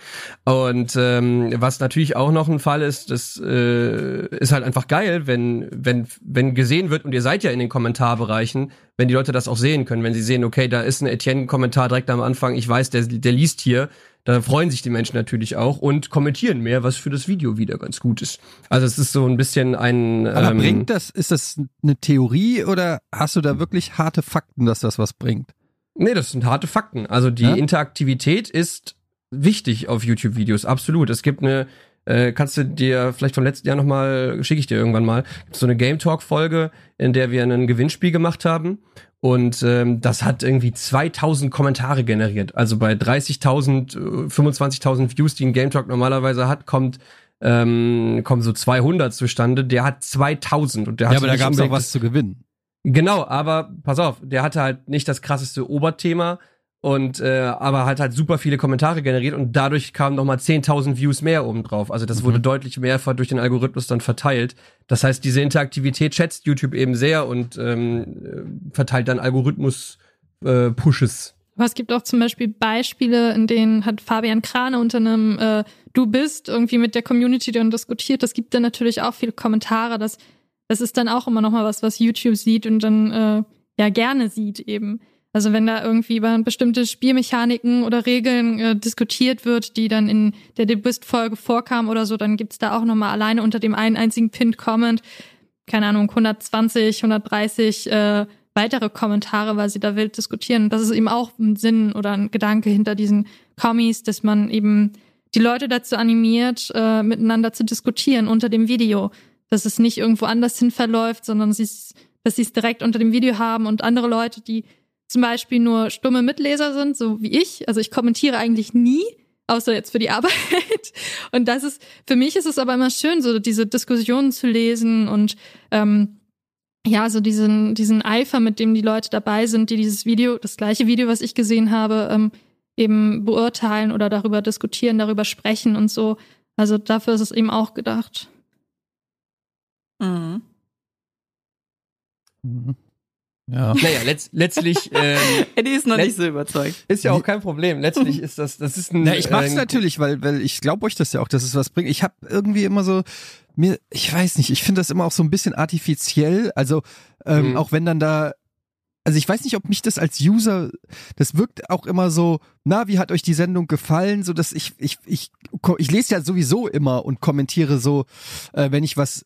Und ähm, was natürlich auch noch ein Fall ist, das äh, ist halt einfach geil, wenn, wenn, wenn gesehen wird, und ihr seid ja in den Kommentarbereichen, wenn die Leute das auch sehen können, wenn sie sehen, okay, da ist ein Etienne-Kommentar direkt am Anfang, ich weiß, der, der liest hier, da freuen sich die Menschen natürlich auch und kommentieren mehr, was für das Video wieder ganz gut ist. Also es ist so ein bisschen ein Aber ähm, bringt das, ist das eine Theorie oder hast du da wirklich harte Fakten, dass das was bringt? Nee, das sind harte Fakten. Also die Ja? Interaktivität ist wichtig auf YouTube-Videos, absolut. Es gibt eine, äh, kannst du dir vielleicht vom letzten Jahr nochmal, schicke ich dir irgendwann mal, so eine Game Talk-Folge, in der wir ein Gewinnspiel gemacht haben. Und ähm, das hat irgendwie 2000 Kommentare generiert. Also bei 30.000, äh, 25.000 Views, die ein Game Talk normalerweise hat, kommt ähm, kommen so 200 zustande. Der hat 2000 und der hat Ja, aber da gab es auch was zu gewinnen. Genau, aber pass auf, der hatte halt nicht das krasseste Oberthema und äh, aber hat halt super viele Kommentare generiert und dadurch kamen noch mal 10.000 Views mehr obendrauf. Also das Mhm. wurde deutlich mehrfach durch den Algorithmus dann verteilt. Das heißt, diese Interaktivität schätzt YouTube eben sehr und ähm, äh, verteilt dann Algorithmus äh, Pushes. Aber es gibt auch zum Beispiel Beispiele, in denen hat Fabian Krane unter einem äh, Du bist irgendwie mit der Community dann diskutiert. Das gibt dann natürlich auch viele Kommentare. Das, das ist dann auch immer noch mal was, was YouTube sieht und dann äh, ja gerne sieht eben. Also wenn da irgendwie über bestimmte Spielmechaniken oder Regeln äh, diskutiert wird, die dann in der Du bist-Folge vorkamen oder so, dann gibt's da auch noch mal alleine unter dem einen einzigen Pinned Comment, keine Ahnung, 120, 130 äh, weitere Kommentare, weil sie da wild diskutieren. Das ist eben auch ein Sinn oder ein Gedanke hinter diesen Kommis, dass man eben die Leute dazu animiert, äh, miteinander zu diskutieren unter dem Video. Dass es nicht irgendwo anders hin verläuft, sondern sie's, dass sie es direkt unter dem Video haben und andere Leute, die zum Beispiel nur stumme Mitleser sind, so wie ich. Also ich kommentiere eigentlich nie, außer jetzt für die Arbeit. Und das ist, für mich ist es aber immer schön, so diese Diskussionen zu lesen und ähm, ja, so diesen, diesen Eifer, mit dem die Leute dabei sind, die dieses Video, das gleiche Video, was ich gesehen habe, ähm, eben beurteilen oder darüber diskutieren, darüber sprechen und so. Also dafür ist es eben auch gedacht. Mhm. Mhm. Ja. Naja, letzt, letztlich ähm, Eddie ist noch nicht so überzeugt. ist ja auch kein Problem. Letztlich ist das, das ist ein. Na, ich mag's äh, natürlich, weil, weil ich glaube euch das ja auch, dass es was bringt. Ich habe irgendwie immer so, mir, ich weiß nicht, ich finde das immer auch so ein bisschen artifiziell. Also, ähm, Mhm. auch wenn dann da, also ich weiß nicht, ob mich das als User, das wirkt auch immer so, na, wie hat euch die Sendung gefallen? So, dass ich, ich, ich, ich lese ja sowieso immer und kommentiere so, äh, wenn ich was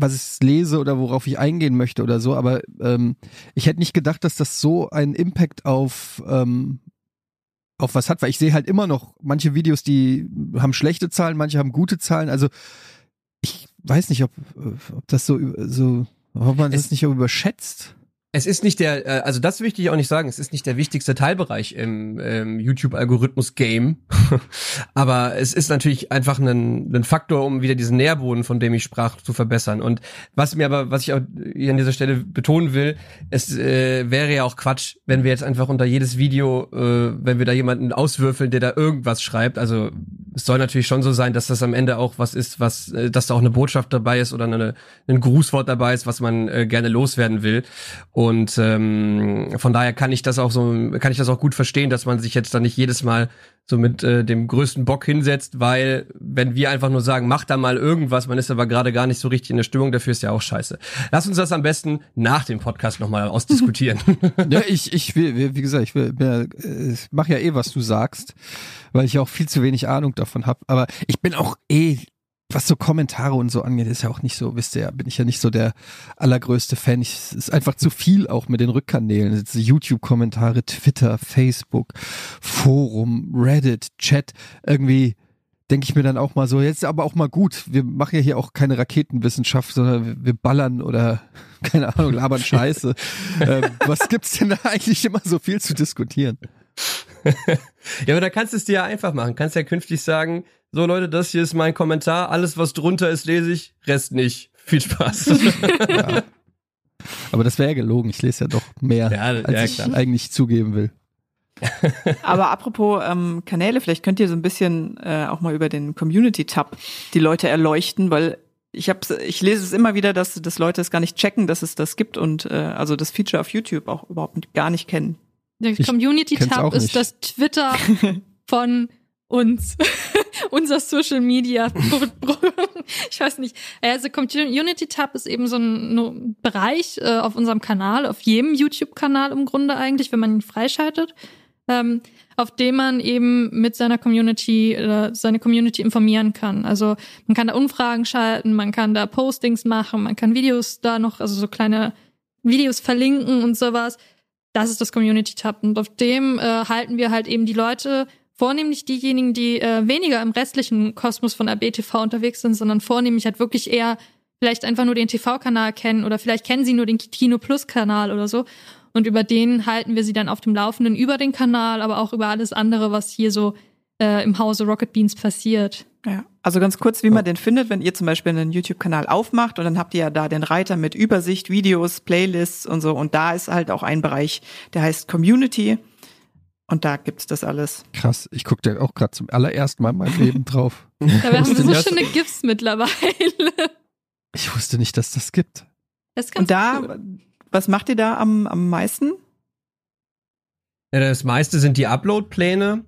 was ich lese oder worauf ich eingehen möchte oder so, aber ähm, ich hätte nicht gedacht, dass das so einen Impact auf ähm, auf was hat, weil ich sehe halt immer noch manche Videos, die haben schlechte Zahlen, manche haben gute Zahlen. Also ich weiß nicht, ob, ob das so so ob man das Es- nicht überschätzt. Es ist nicht der, äh, also das möchte ich auch nicht sagen, es ist nicht der wichtigste Teilbereich im ähm, YouTube-Algorithmus-Game. Aber es ist natürlich einfach ein, ein Faktor, um wieder diesen Nährboden, von dem ich sprach, zu verbessern. Und was mir aber, was ich auch hier an dieser Stelle betonen will, es äh, wäre ja auch Quatsch, wenn wir jetzt einfach unter jedes Video, äh, wenn wir da jemanden auswürfeln, der da irgendwas schreibt. Also es soll natürlich schon so sein, dass das am Ende auch was ist, was, äh, dass da auch eine Botschaft dabei ist oder eine, ein Grußwort dabei ist, was man äh, gerne loswerden will. Und ähm, von daher kann ich das auch so, kann ich das auch gut verstehen, dass man sich jetzt da nicht jedes Mal so mit äh, dem größten Bock hinsetzt, weil wenn wir einfach nur sagen, mach da mal irgendwas, man ist aber gerade gar nicht so richtig in der Stimmung, dafür ist ja auch scheiße. Lass uns das am besten nach dem Podcast nochmal ausdiskutieren. Ja, ich, ich will, wie gesagt, ich will, äh, ich mach ja eh, was du sagst, weil ich auch viel zu wenig Ahnung davon habe. Aber ich bin auch eh was so Kommentare und so angeht, ist ja auch nicht so, wisst ihr ja, bin ich ja nicht so der allergrößte Fan. Ich, es ist einfach zu viel auch mit den Rückkanälen. YouTube-Kommentare, Twitter, Facebook, Forum, Reddit, Chat, irgendwie denke ich mir dann auch mal so, jetzt aber auch mal gut. Wir machen ja hier auch keine Raketenwissenschaft, sondern wir ballern oder keine Ahnung, labern Scheiße. ähm, was gibt's denn da eigentlich immer so viel zu diskutieren? ja, aber da kannst du es dir ja einfach machen. Kannst ja künftig sagen, so Leute, das hier ist mein Kommentar, alles was drunter ist, lese ich, Rest nicht. Viel Spaß. ja. Aber das wäre ja gelogen. Ich lese ja doch mehr, ja, als ja, ich eigentlich zugeben will. Aber apropos ähm, Kanäle, vielleicht könnt ihr so ein bisschen äh, auch mal über den Community-Tab die Leute erleuchten, weil ich habe ich lese es immer wieder, dass, dass Leute es gar nicht checken, dass es das gibt und äh, also das Feature auf YouTube auch überhaupt gar nicht kennen. Der Community-Tab ist das Twitter von uns. Unser Social Media. ich weiß nicht. Also Community Tab ist eben so ein Bereich äh, auf unserem Kanal, auf jedem YouTube-Kanal im Grunde eigentlich, wenn man ihn freischaltet ähm, auf dem man eben mit seiner Community äh, seine Community informieren kann. Also man kann da Umfragen schalten, man kann da Postings machen, man kann Videos da noch, also so kleine Videos verlinken und sowas. Das ist das Community Tab und auf dem äh, halten wir halt eben die Leute vornehmlich diejenigen, die äh, weniger im restlichen Kosmos von RBTV unterwegs sind, sondern vornehmlich halt wirklich eher vielleicht einfach nur den TV-Kanal kennen oder vielleicht kennen sie nur den Kino Plus-Kanal oder so und über den halten wir sie dann auf dem Laufenden über den Kanal, aber auch über alles andere, was hier so äh, im Hause Rocket Beans passiert. Ja, also ganz kurz, wie man den findet, wenn ihr zum Beispiel einen YouTube-Kanal aufmacht und dann habt ihr ja da den Reiter mit Übersicht, Videos, Playlists und so und da ist halt auch ein Bereich, der heißt Community und da gibt's das alles. Krass, ich gucke da auch gerade zum allerersten Mal in meinem Leben drauf. Da haben wir so schöne GIFs mittlerweile. Ich wusste nicht, dass das gibt. Das und da, cool. Was macht ihr da am, am meisten? Ja, das meiste sind die Upload-Pläne,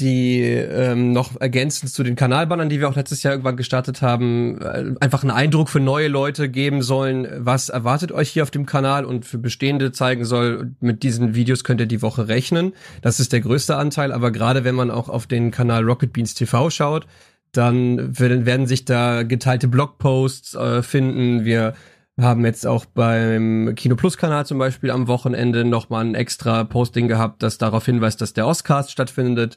die ähm, noch ergänzend zu den Kanalbannern, die wir auch letztes Jahr irgendwann gestartet haben, äh, einfach einen Eindruck für neue Leute geben sollen, was erwartet euch hier auf dem Kanal und für bestehende zeigen soll, mit diesen Videos könnt ihr die Woche rechnen. Das ist der größte Anteil, aber gerade wenn man auch auf den Kanal Rocket Beans TV schaut, dann werden, sich da geteilte Blogposts äh, finden. Wir wir haben jetzt auch beim Kino Plus Kanal zum Beispiel am Wochenende nochmal ein extra Posting gehabt, das darauf hinweist, dass der Oscars stattfindet.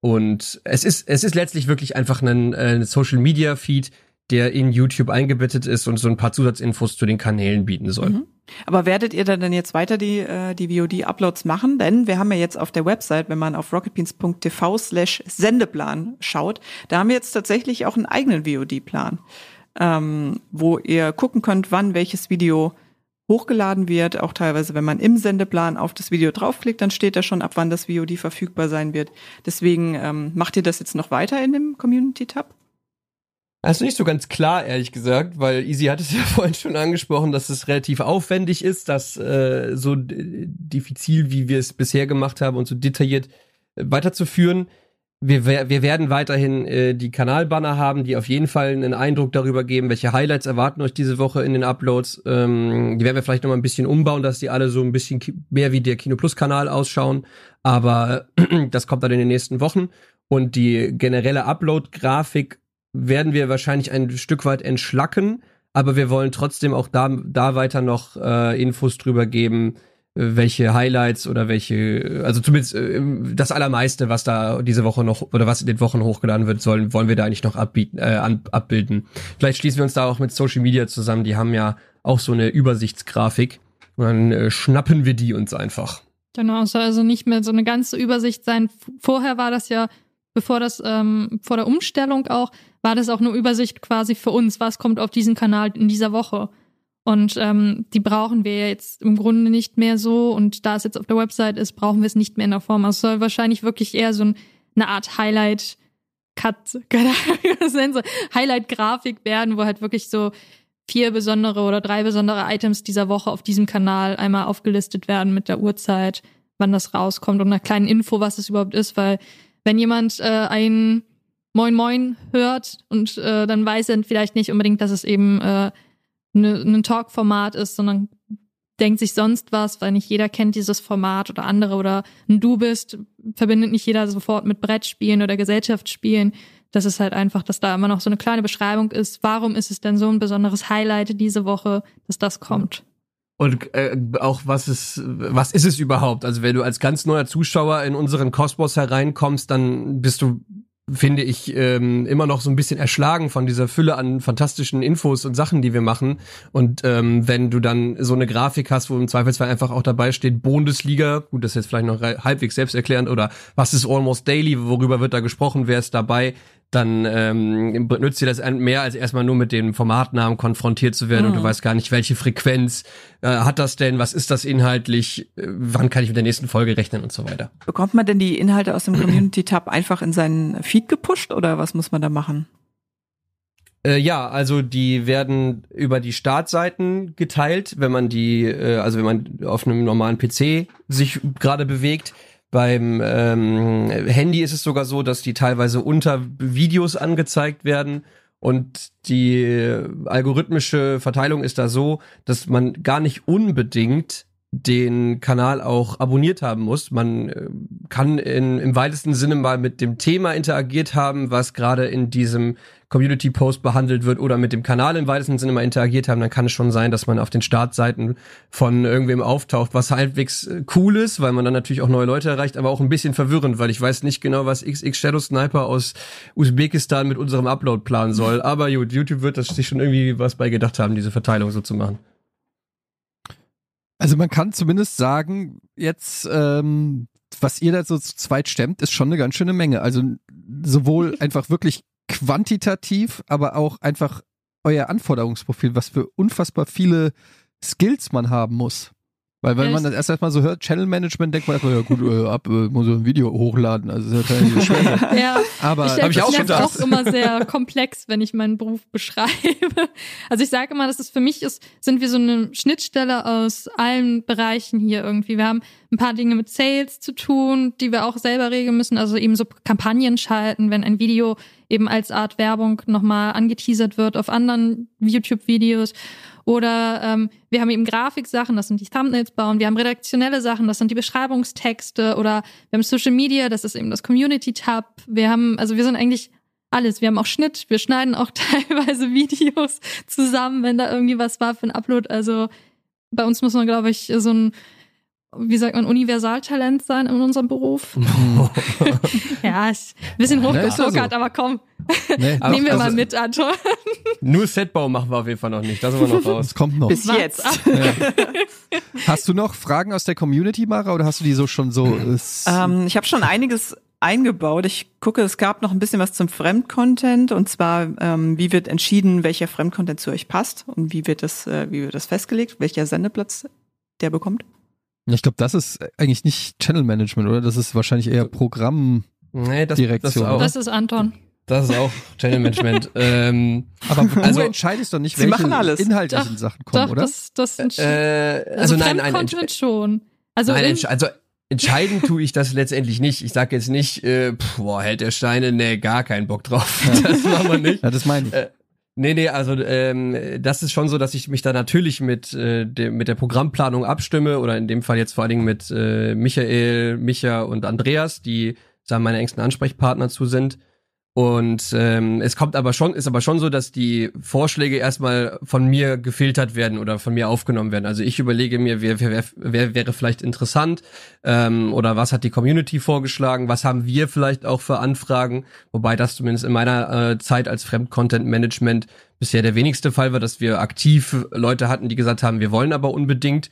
Und es ist, es ist letztlich wirklich einfach ein, ein Social Media Feed, der in YouTube eingebettet ist und so ein paar Zusatzinfos zu den Kanälen bieten soll. Mhm. Aber werdet ihr dann jetzt weiter die, äh, die VOD-Uploads machen? Denn wir haben ja jetzt auf der Website, wenn man auf rocketbeans.tv slash Sendeplan schaut, da haben wir jetzt tatsächlich auch einen eigenen VOD-Plan ähm, wo ihr gucken könnt, wann welches Video hochgeladen wird. Auch teilweise, wenn man im Sendeplan auf das Video draufklickt, dann steht da schon, ab wann das VOD verfügbar sein wird. Deswegen ähm, macht ihr das jetzt noch weiter in dem Community-Tab? Also nicht so ganz klar, ehrlich gesagt, weil Easy hat es ja vorhin schon angesprochen, dass es relativ aufwendig ist, das äh, so diffizil, wie wir es bisher gemacht haben und so detailliert äh, weiterzuführen wir, wir werden weiterhin äh, die Kanalbanner haben, die auf jeden Fall einen Eindruck darüber geben, welche Highlights erwarten euch diese Woche in den Uploads. Ähm, die werden wir vielleicht noch mal ein bisschen umbauen, dass die alle so ein bisschen mehr wie der Kino Plus Kanal ausschauen. Aber das kommt dann in den nächsten Wochen. Und die generelle Upload-Grafik werden wir wahrscheinlich ein Stück weit entschlacken. Aber wir wollen trotzdem auch da, da weiter noch äh, Infos drüber geben, welche Highlights oder welche, also zumindest äh, das allermeiste, was da diese Woche noch oder was in den Wochen hochgeladen wird, sollen, wollen wir da eigentlich noch abbieten, äh, abbilden. Vielleicht schließen wir uns da auch mit Social Media zusammen, die haben ja auch so eine Übersichtsgrafik und dann äh, schnappen wir die uns einfach. Genau, es soll also nicht mehr so eine ganze Übersicht sein. Vorher war das ja, bevor das, ähm, vor der Umstellung auch, war das auch eine Übersicht quasi für uns, was kommt auf diesen Kanal in dieser Woche. Und ähm, die brauchen wir jetzt im Grunde nicht mehr so. Und da es jetzt auf der Website ist, brauchen wir es nicht mehr in der Form. Also es soll wahrscheinlich wirklich eher so ein, eine Art Highlight Cut, keine Ahnung, wie das nennen soll, Highlight-Grafik werden, wo halt wirklich so vier besondere oder drei besondere Items dieser Woche auf diesem Kanal einmal aufgelistet werden mit der Uhrzeit, wann das rauskommt und einer kleinen Info, was es überhaupt ist, weil wenn jemand äh, ein Moin Moin hört und äh, dann weiß er vielleicht nicht unbedingt, dass es eben äh, ne, ein Talk-Format ist, sondern denkt sich sonst was, weil nicht jeder kennt dieses Format oder andere oder ein Du bist, verbindet nicht jeder sofort mit Brettspielen oder Gesellschaftsspielen. das ist halt einfach, dass da immer noch so eine kleine Beschreibung ist, warum ist es denn so ein besonderes Highlight diese Woche, dass das kommt. Und äh, auch was ist, was ist es überhaupt? Also wenn du als ganz neuer Zuschauer in unseren Kosmos hereinkommst, dann bist du finde ich ähm, immer noch so ein bisschen erschlagen von dieser Fülle an fantastischen Infos und Sachen, die wir machen. Und ähm, wenn du dann so eine Grafik hast, wo im Zweifelsfall einfach auch dabei steht Bundesliga, gut, das ist jetzt vielleicht noch halbwegs selbsterklärend, oder was ist Almost Daily, worüber wird da gesprochen, wer ist dabei, dann ähm, nützt dir das mehr als erstmal nur mit den Formatnamen konfrontiert zu werden mhm. und du mhm. weißt gar nicht, welche Frequenz äh, hat das denn, was ist das inhaltlich, äh, wann kann ich mit der nächsten Folge rechnen und so weiter. Bekommt man denn die Inhalte aus dem Community-Tab einfach in seinen Feed gepusht oder was muss man da machen? Äh, ja, also die werden über die Startseiten geteilt, wenn man die, äh, also wenn man auf einem normalen PC sich gerade bewegt beim ähm, Handy ist es sogar so, dass die teilweise unter Videos angezeigt werden. Und die algorithmische Verteilung ist da so, dass man gar nicht unbedingt den Kanal auch abonniert haben muss. Man äh, kann in, im weitesten Sinne mal mit dem Thema interagiert haben, was gerade in diesem Community Post behandelt wird oder mit dem Kanal im weitesten Sinne mal interagiert haben, dann kann es schon sein, dass man auf den Startseiten von irgendwem auftaucht, was halbwegs äh, cool ist, weil man dann natürlich auch neue Leute erreicht, aber auch ein bisschen verwirrend, weil ich weiß nicht genau, was XX Shadow Sniper aus Usbekistan mit unserem Upload planen soll. Aber gut, YouTube wird das sich schon irgendwie was bei gedacht haben, diese Verteilung so zu machen. Also man kann zumindest sagen, jetzt, ähm, was ihr da so zu zweit stemmt, ist schon eine ganz schöne Menge. Also sowohl einfach wirklich quantitativ, aber auch einfach euer Anforderungsprofil, was für unfassbar viele Skills man haben muss. Weil wenn ja, man das erst erstmal so hört, Channel Management, denkt man einfach, ja gut, äh, ab, äh, muss so ein Video hochladen. Also das ist ja keine schwer. ja, aber ich, hab ich auch schon auch immer sehr komplex, wenn ich meinen Beruf beschreibe. Also ich sage immer, dass es für mich ist, sind wir so eine Schnittstelle aus allen Bereichen hier irgendwie. Wir haben ein paar Dinge mit Sales zu tun, die wir auch selber regeln müssen. Also eben so Kampagnen schalten, wenn ein Video eben als Art Werbung nochmal angeteasert wird auf anderen YouTube-Videos. Oder ähm, wir haben eben Grafiksachen, das sind die Thumbnails bauen. Wir haben redaktionelle Sachen, das sind die Beschreibungstexte. Oder wir haben Social Media, das ist eben das Community-Tab. Wir haben, also wir sind eigentlich alles. Wir haben auch Schnitt, wir schneiden auch teilweise Videos zusammen, wenn da irgendwie was war für ein Upload. Also bei uns muss man, glaube ich, so ein wie sagt man, Universaltalent sein in unserem Beruf. ja, ist ein bisschen hochgestokert, so. aber komm. Nee, Nehmen wir also, mal mit, Anton. Nur Setbau machen wir auf jeden Fall noch nicht. Das sind wir noch raus. Das kommt noch. Bis jetzt. Ja. Hast du noch Fragen aus der Community, Mara, oder hast du die so schon so? Ähm, ich habe schon einiges eingebaut. Ich gucke, es gab noch ein bisschen was zum Fremdcontent und zwar, ähm, wie wird entschieden, welcher Fremdcontent zu euch passt und wie wird das, äh, wie wird das festgelegt, welcher Sendeplatz der bekommt? Ich glaube, das ist eigentlich nicht Channel Management, oder? Das ist wahrscheinlich eher Programmdirektion. Nee, das, das, auch, das ist Anton. Das ist auch Channel Management. ähm, aber du also, entscheidest doch nicht, welche inhaltlichen doch, Sachen kommen, doch, oder? Das, das äh, also, also nein, nein, schon. Also, nein, also entscheiden tue ich das letztendlich nicht. Ich sage jetzt nicht, äh, pff, boah, hält der Steine, nee, gar keinen Bock drauf. Das machen wir nicht. Ja, das meine ich. Äh, Nee, nee, also ähm, das ist schon so, dass ich mich da natürlich mit, äh, de, mit der Programmplanung abstimme oder in dem Fall jetzt vor allen Dingen mit äh, Michael, Micha und Andreas, die sagen meine engsten Ansprechpartner zu sind. Und ähm, es kommt aber schon, ist aber schon so, dass die Vorschläge erstmal von mir gefiltert werden oder von mir aufgenommen werden. Also ich überlege mir, wer, wer, wer wäre vielleicht interessant ähm, oder was hat die Community vorgeschlagen, was haben wir vielleicht auch für Anfragen, wobei das zumindest in meiner äh, Zeit als Fremdcontent-Management bisher der wenigste Fall war, dass wir aktiv Leute hatten, die gesagt haben, wir wollen aber unbedingt,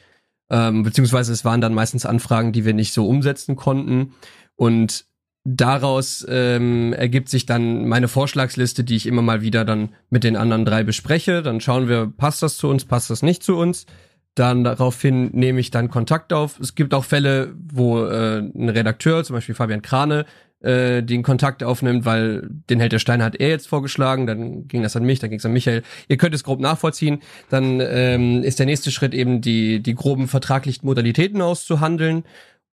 ähm, beziehungsweise es waren dann meistens Anfragen, die wir nicht so umsetzen konnten. Und daraus ähm, ergibt sich dann meine Vorschlagsliste, die ich immer mal wieder dann mit den anderen drei bespreche. Dann schauen wir, passt das zu uns, passt das nicht zu uns. Dann daraufhin nehme ich dann Kontakt auf. Es gibt auch Fälle, wo äh, ein Redakteur, zum Beispiel Fabian Krane, äh, den Kontakt aufnimmt, weil den Held der Steine hat er jetzt vorgeschlagen, dann ging das an mich, dann ging es an Michael. Ihr könnt es grob nachvollziehen. Dann ähm, ist der nächste Schritt eben die, die groben vertraglichen Modalitäten auszuhandeln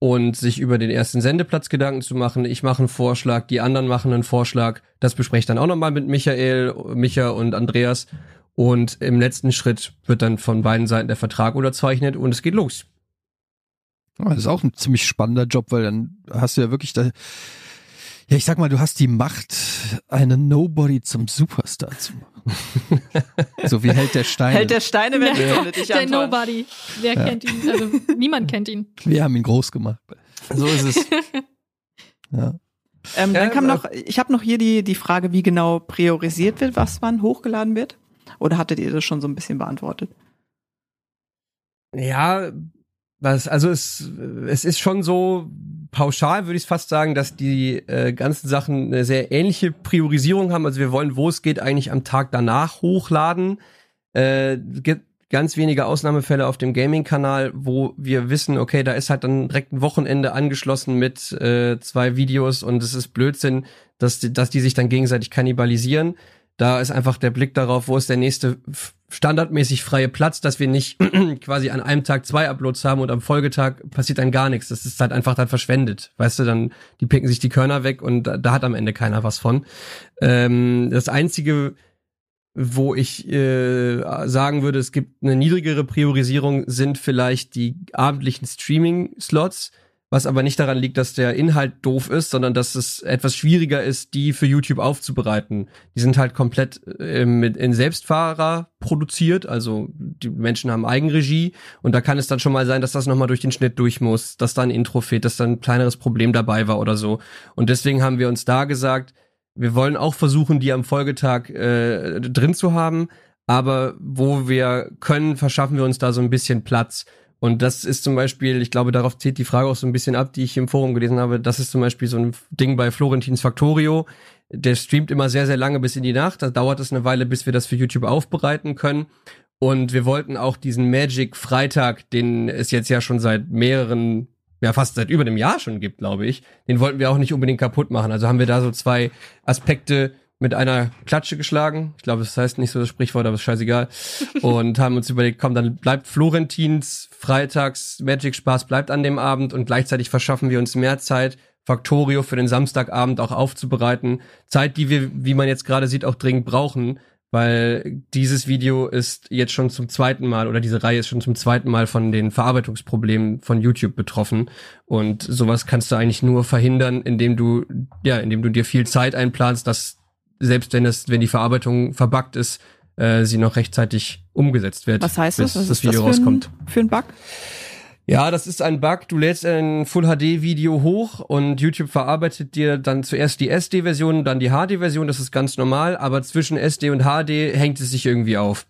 und sich über den ersten Sendeplatz Gedanken zu machen. Ich mache einen Vorschlag, die anderen machen einen Vorschlag. Das bespreche ich dann auch nochmal mit Michael, Micha und Andreas. Und im letzten Schritt wird dann von beiden Seiten der Vertrag unterzeichnet und es geht los. Das ist auch ein ziemlich spannender Job, weil dann hast du ja wirklich da, Ja, ich sag mal, du hast die Macht, einen Nobody zum Superstar zu machen. so wie Held der Steine. Held der Steine, wer Ja. findet dich Der? Nobody. Wer kennt ihn? Also niemand kennt ihn. Wir haben ihn groß gemacht. So ist es. Ja. Ähm, Ja, dann kam äh, noch, ich habe noch hier die, die Frage, wie genau priorisiert wird, was wann hochgeladen wird. Oder hattet ihr das schon so ein bisschen beantwortet? Ja, was, also es, es ist schon so, pauschal würde ich fast sagen, dass die äh, ganzen Sachen eine sehr ähnliche Priorisierung haben. Also wir wollen, wo es geht, eigentlich am Tag danach hochladen. Äh, gibt ganz wenige Ausnahmefälle auf dem Gaming-Kanal, wo wir wissen, okay, da ist halt dann direkt ein Wochenende angeschlossen mit äh, zwei Videos und es ist Blödsinn, dass die, dass die sich dann gegenseitig kannibalisieren. Da ist einfach der Blick darauf, wo ist der nächste standardmäßig freie Platz, dass wir nicht quasi an einem Tag zwei Uploads haben und am Folgetag passiert dann gar nichts. Das ist halt einfach dann verschwendet. Weißt du, dann, die picken sich die Körner weg und da, da hat am Ende keiner was von. Ähm, das einzige, wo ich äh, sagen würde, es gibt eine niedrigere Priorisierung, sind vielleicht die abendlichen Streaming-Slots, was aber nicht daran liegt, dass der Inhalt doof ist, sondern dass es etwas schwieriger ist, die für YouTube aufzubereiten. Die sind halt komplett äh, mit in Selbstfahrer produziert, also die Menschen haben Eigenregie und da kann es dann schon mal sein, dass das nochmal durch den Schnitt durch muss, dass da ein Intro fehlt, dass da ein kleineres Problem dabei war oder so. Und deswegen haben wir uns da gesagt, wir wollen auch versuchen, die am Folgetag äh, drin zu haben, aber wo wir können, verschaffen wir uns da so ein bisschen Platz. Und das ist zum Beispiel, ich glaube, darauf zählt die Frage auch so ein bisschen ab, die ich im Forum gelesen habe. Das ist zum Beispiel so ein Ding bei Florentins Factorio. Der streamt immer sehr, sehr lange bis in die Nacht. Da dauert es eine Weile, bis wir das für YouTube aufbereiten können. Und wir wollten auch diesen Magic Freitag, den es jetzt ja schon seit mehreren, ja fast seit über einem Jahr schon gibt, glaube ich, den wollten wir auch nicht unbedingt kaputt machen. Also haben wir da so zwei Aspekte mit einer Klatsche geschlagen. Ich glaube, das heißt nicht so das Sprichwort, aber ist scheißegal. Und haben uns überlegt, komm, dann bleibt Florentins Freitags Magic Spaß bleibt an dem Abend und gleichzeitig verschaffen wir uns mehr Zeit, Factorio für den Samstagabend auch aufzubereiten. Zeit, die wir, wie man jetzt gerade sieht, auch dringend brauchen, weil dieses Video ist jetzt schon zum zweiten Mal oder diese Reihe ist schon zum zweiten Mal von den Verarbeitungsproblemen von YouTube betroffen. Und sowas kannst du eigentlich nur verhindern, indem du, ja, indem du dir viel Zeit einplanst, dass selbst wenn es, wenn die Verarbeitung verbuggt ist, äh, sie noch rechtzeitig umgesetzt wird. Was heißt bis das? Was das ist Video das für rauskommt. Ein, für ein Bug? Ja, das ist ein Bug. Du lädst ein Full HD Video hoch und YouTube verarbeitet dir dann zuerst die SD-Version, dann die HD-Version. Das ist ganz normal, aber zwischen SD und HD hängt es sich irgendwie auf.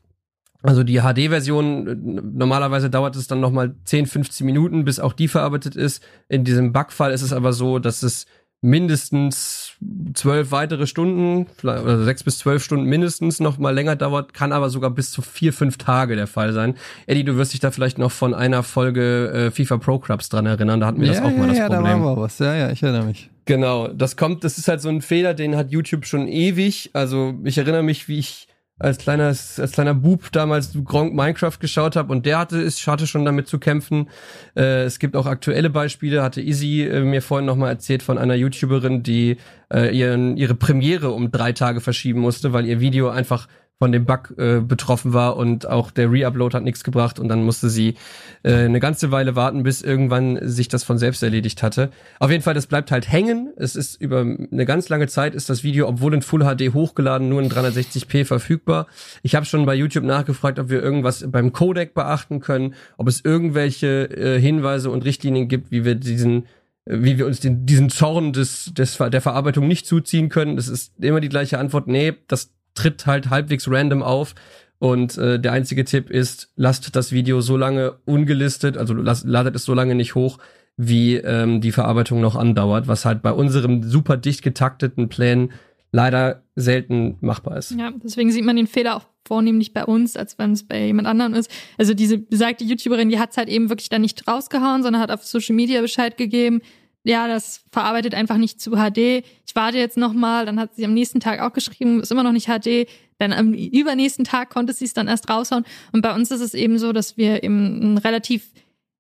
Also die HD-Version, normalerweise dauert es dann nochmal 10, 15 Minuten, bis auch die verarbeitet ist. In diesem Bugfall ist es aber so, dass es mindestens zwölf weitere Stunden, vielleicht- oder sechs bis zwölf Stunden mindestens noch mal länger dauert, kann aber sogar bis zu vier, fünf Tage der Fall sein. Eddie, du wirst dich da vielleicht noch von einer Folge äh, FIFA Pro Clubs dran erinnern, da hatten wir das ja, auch mal ja, das ja, da Problem. war was. Ja, ja, ich erinnere mich. Genau, das kommt, das ist halt so ein Fehler, den hat YouTube schon ewig. Also ich erinnere mich, wie ich als kleiner, als kleiner Bub damals Gronk Minecraft geschaut habe und der hatte es hatte schon damit zu kämpfen. Äh, es gibt auch aktuelle Beispiele, hatte Izzy äh, mir vorhin nochmal erzählt von einer YouTuberin, die äh, ihren, ihre Premiere um drei Tage verschieben musste, weil ihr Video einfach von dem Bug äh, betroffen war und auch der Reupload hat nichts gebracht und dann musste sie äh, eine ganze Weile warten, bis irgendwann sich das von selbst erledigt hatte. Auf jeden Fall, das bleibt halt hängen. Es ist über eine ganz lange Zeit ist das Video, obwohl in Full HD hochgeladen, nur in 360p verfügbar. Ich habe schon bei YouTube nachgefragt, ob wir irgendwas beim Codec beachten können, ob es irgendwelche äh, Hinweise und Richtlinien gibt, wie wir diesen wie wir uns den, diesen Zorn des, des, der Verarbeitung nicht zuziehen können. Das ist immer die gleiche Antwort. Nee, das tritt halt halbwegs random auf. Und äh, der einzige Tipp ist, lasst das Video so lange ungelistet, also lasst, ladet es so lange nicht hoch, wie ähm, die Verarbeitung noch andauert, was halt bei unserem super dicht getakteten Plänen leider selten machbar ist. Ja, deswegen sieht man den Fehler auch vornehmlich bei uns, als wenn es bei jemand anderem ist. Also diese besagte YouTuberin, die hat's halt eben wirklich dann nicht rausgehauen, sondern hat auf Social Media Bescheid gegeben. Ja, das verarbeitet einfach nicht zu HD. Ich warte jetzt noch mal. Dann hat sie am nächsten Tag auch geschrieben, ist immer noch nicht HD. Dann am übernächsten Tag konnte sie es dann erst raushauen. Und bei uns ist es eben so, dass wir eben ein relativ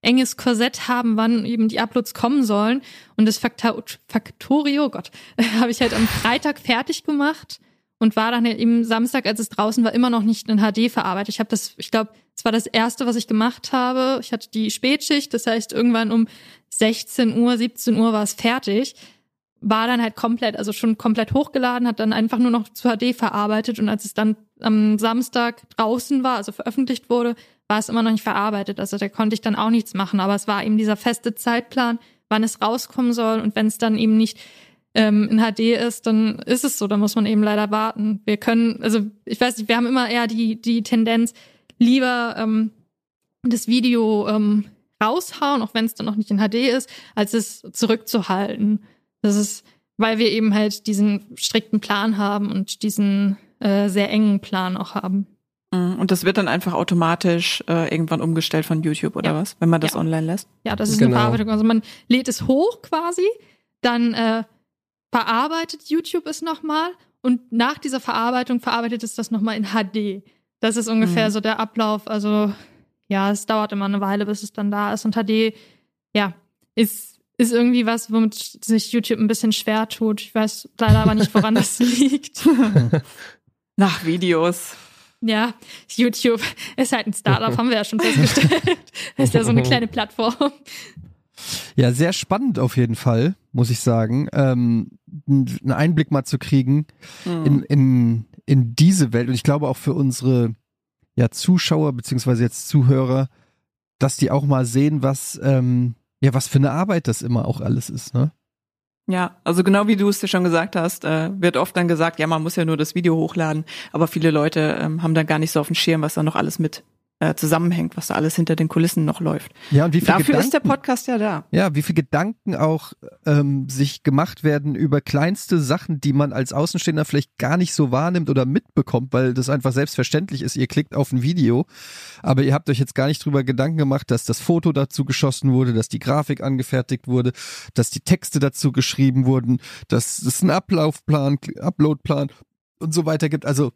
enges Korsett haben, wann eben die Uploads kommen sollen. Und das Faktorio, Gott, habe ich halt am Freitag fertig gemacht und war dann eben Samstag, als es draußen war, immer noch nicht in HD verarbeitet. Ich habe das, ich glaube, es war das erste, was ich gemacht habe. Ich hatte die Spätschicht, das heißt irgendwann um 16 Uhr, 17 Uhr war es fertig. war dann halt komplett, also schon komplett hochgeladen, hat dann einfach nur noch zu HD verarbeitet und als es dann am Samstag draußen war, also veröffentlicht wurde, war es immer noch nicht verarbeitet. Also da konnte ich dann auch nichts machen, aber es war eben dieser feste Zeitplan, wann es rauskommen soll und wenn es dann eben nicht ähm, in HD ist, dann ist es so, dann muss man eben leider warten. Wir können, also ich weiß nicht, wir haben immer eher die, die Tendenz, lieber ähm, das Video ähm, raushauen, auch wenn es dann noch nicht in HD ist, als es zurückzuhalten. Das ist, weil wir eben halt diesen strikten Plan haben und diesen äh, sehr engen Plan auch haben. Mhm. Und das wird dann einfach automatisch äh, irgendwann umgestellt von YouTube oder Ja. was, wenn man das Ja. online lässt? Ja, das ist Genau. eine Verarbeitung. Also man lädt es hoch quasi, dann äh, verarbeitet YouTube es nochmal und nach dieser Verarbeitung verarbeitet es das nochmal in HD. Das ist ungefähr Mhm. so der Ablauf. Also ja, es dauert immer eine Weile, bis es dann da ist. Und HD, ja, ist, ist irgendwie was, womit sich YouTube ein bisschen schwer tut. Ich weiß leider aber nicht, woran das liegt. Nach Videos. Ja, YouTube ist halt ein Startup, haben wir ja schon festgestellt. ist ja so eine kleine Plattform. Ja, sehr spannend auf jeden Fall, muss ich sagen, ähm, einen Einblick mal zu kriegen Mhm. in, in, in diese Welt. Und ich glaube auch für unsere ja, Zuschauer beziehungsweise jetzt Zuhörer, dass die auch mal sehen, was, ähm, ja, was für eine Arbeit das immer auch alles ist, ne? Ja, also genau wie du es dir schon gesagt hast, äh, wird oft dann gesagt, ja, man muss ja nur das Video hochladen, aber viele Leute ähm, haben dann gar nicht so auf dem Schirm, was da noch alles mit äh, zusammenhängt, was da alles hinter den Kulissen noch läuft. Ja, und wie viel Dafür Gedanken, ist der Podcast ja da. Ja, wie viel Gedanken auch ähm, sich gemacht werden über kleinste Sachen, die man als Außenstehender vielleicht gar nicht so wahrnimmt oder mitbekommt, weil das einfach selbstverständlich ist. Ihr klickt auf ein Video, aber ihr habt euch jetzt gar nicht drüber Gedanken gemacht, dass das Foto dazu geschossen wurde, dass die Grafik angefertigt wurde, dass die Texte dazu geschrieben wurden, dass es einen Ablaufplan, Uploadplan und so weiter gibt. Also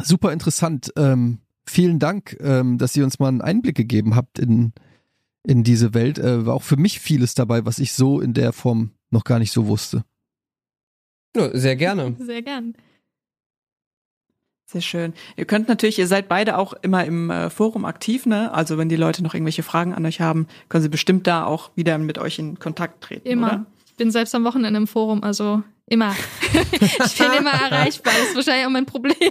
super interessant. Ähm, vielen Dank, ähm, dass ihr uns mal einen Einblick gegeben habt in in diese Welt. Äh, war auch für mich vieles dabei, was ich so in der Form noch gar nicht so wusste. Ja, sehr gerne. Sehr gern. Sehr schön. Ihr könnt natürlich, ihr seid beide auch immer im äh, Forum aktiv, ne? Also wenn die Leute noch irgendwelche Fragen an euch haben, können sie bestimmt da auch wieder mit euch in Kontakt treten. Immer. Oder? Ich bin selbst am Wochenende im Forum, also immer. ich bin immer erreichbar. Das ist wahrscheinlich auch mein Problem.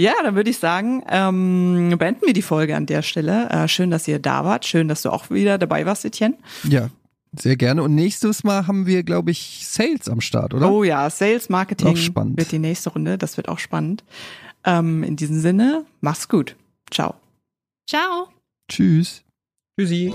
Ja, dann würde ich sagen, ähm, beenden wir die Folge an der Stelle. Äh, schön, dass ihr da wart. Schön, dass du auch wieder dabei warst, Etienne. Ja, sehr gerne. Und nächstes Mal haben wir, glaube ich, Sales am Start, oder? Oh ja, Sales Marketing Auch spannend. wird die nächste Runde. Das wird auch spannend. Ähm, in diesem Sinne, mach's gut. Ciao. Ciao. Tschüss. Tschüssi.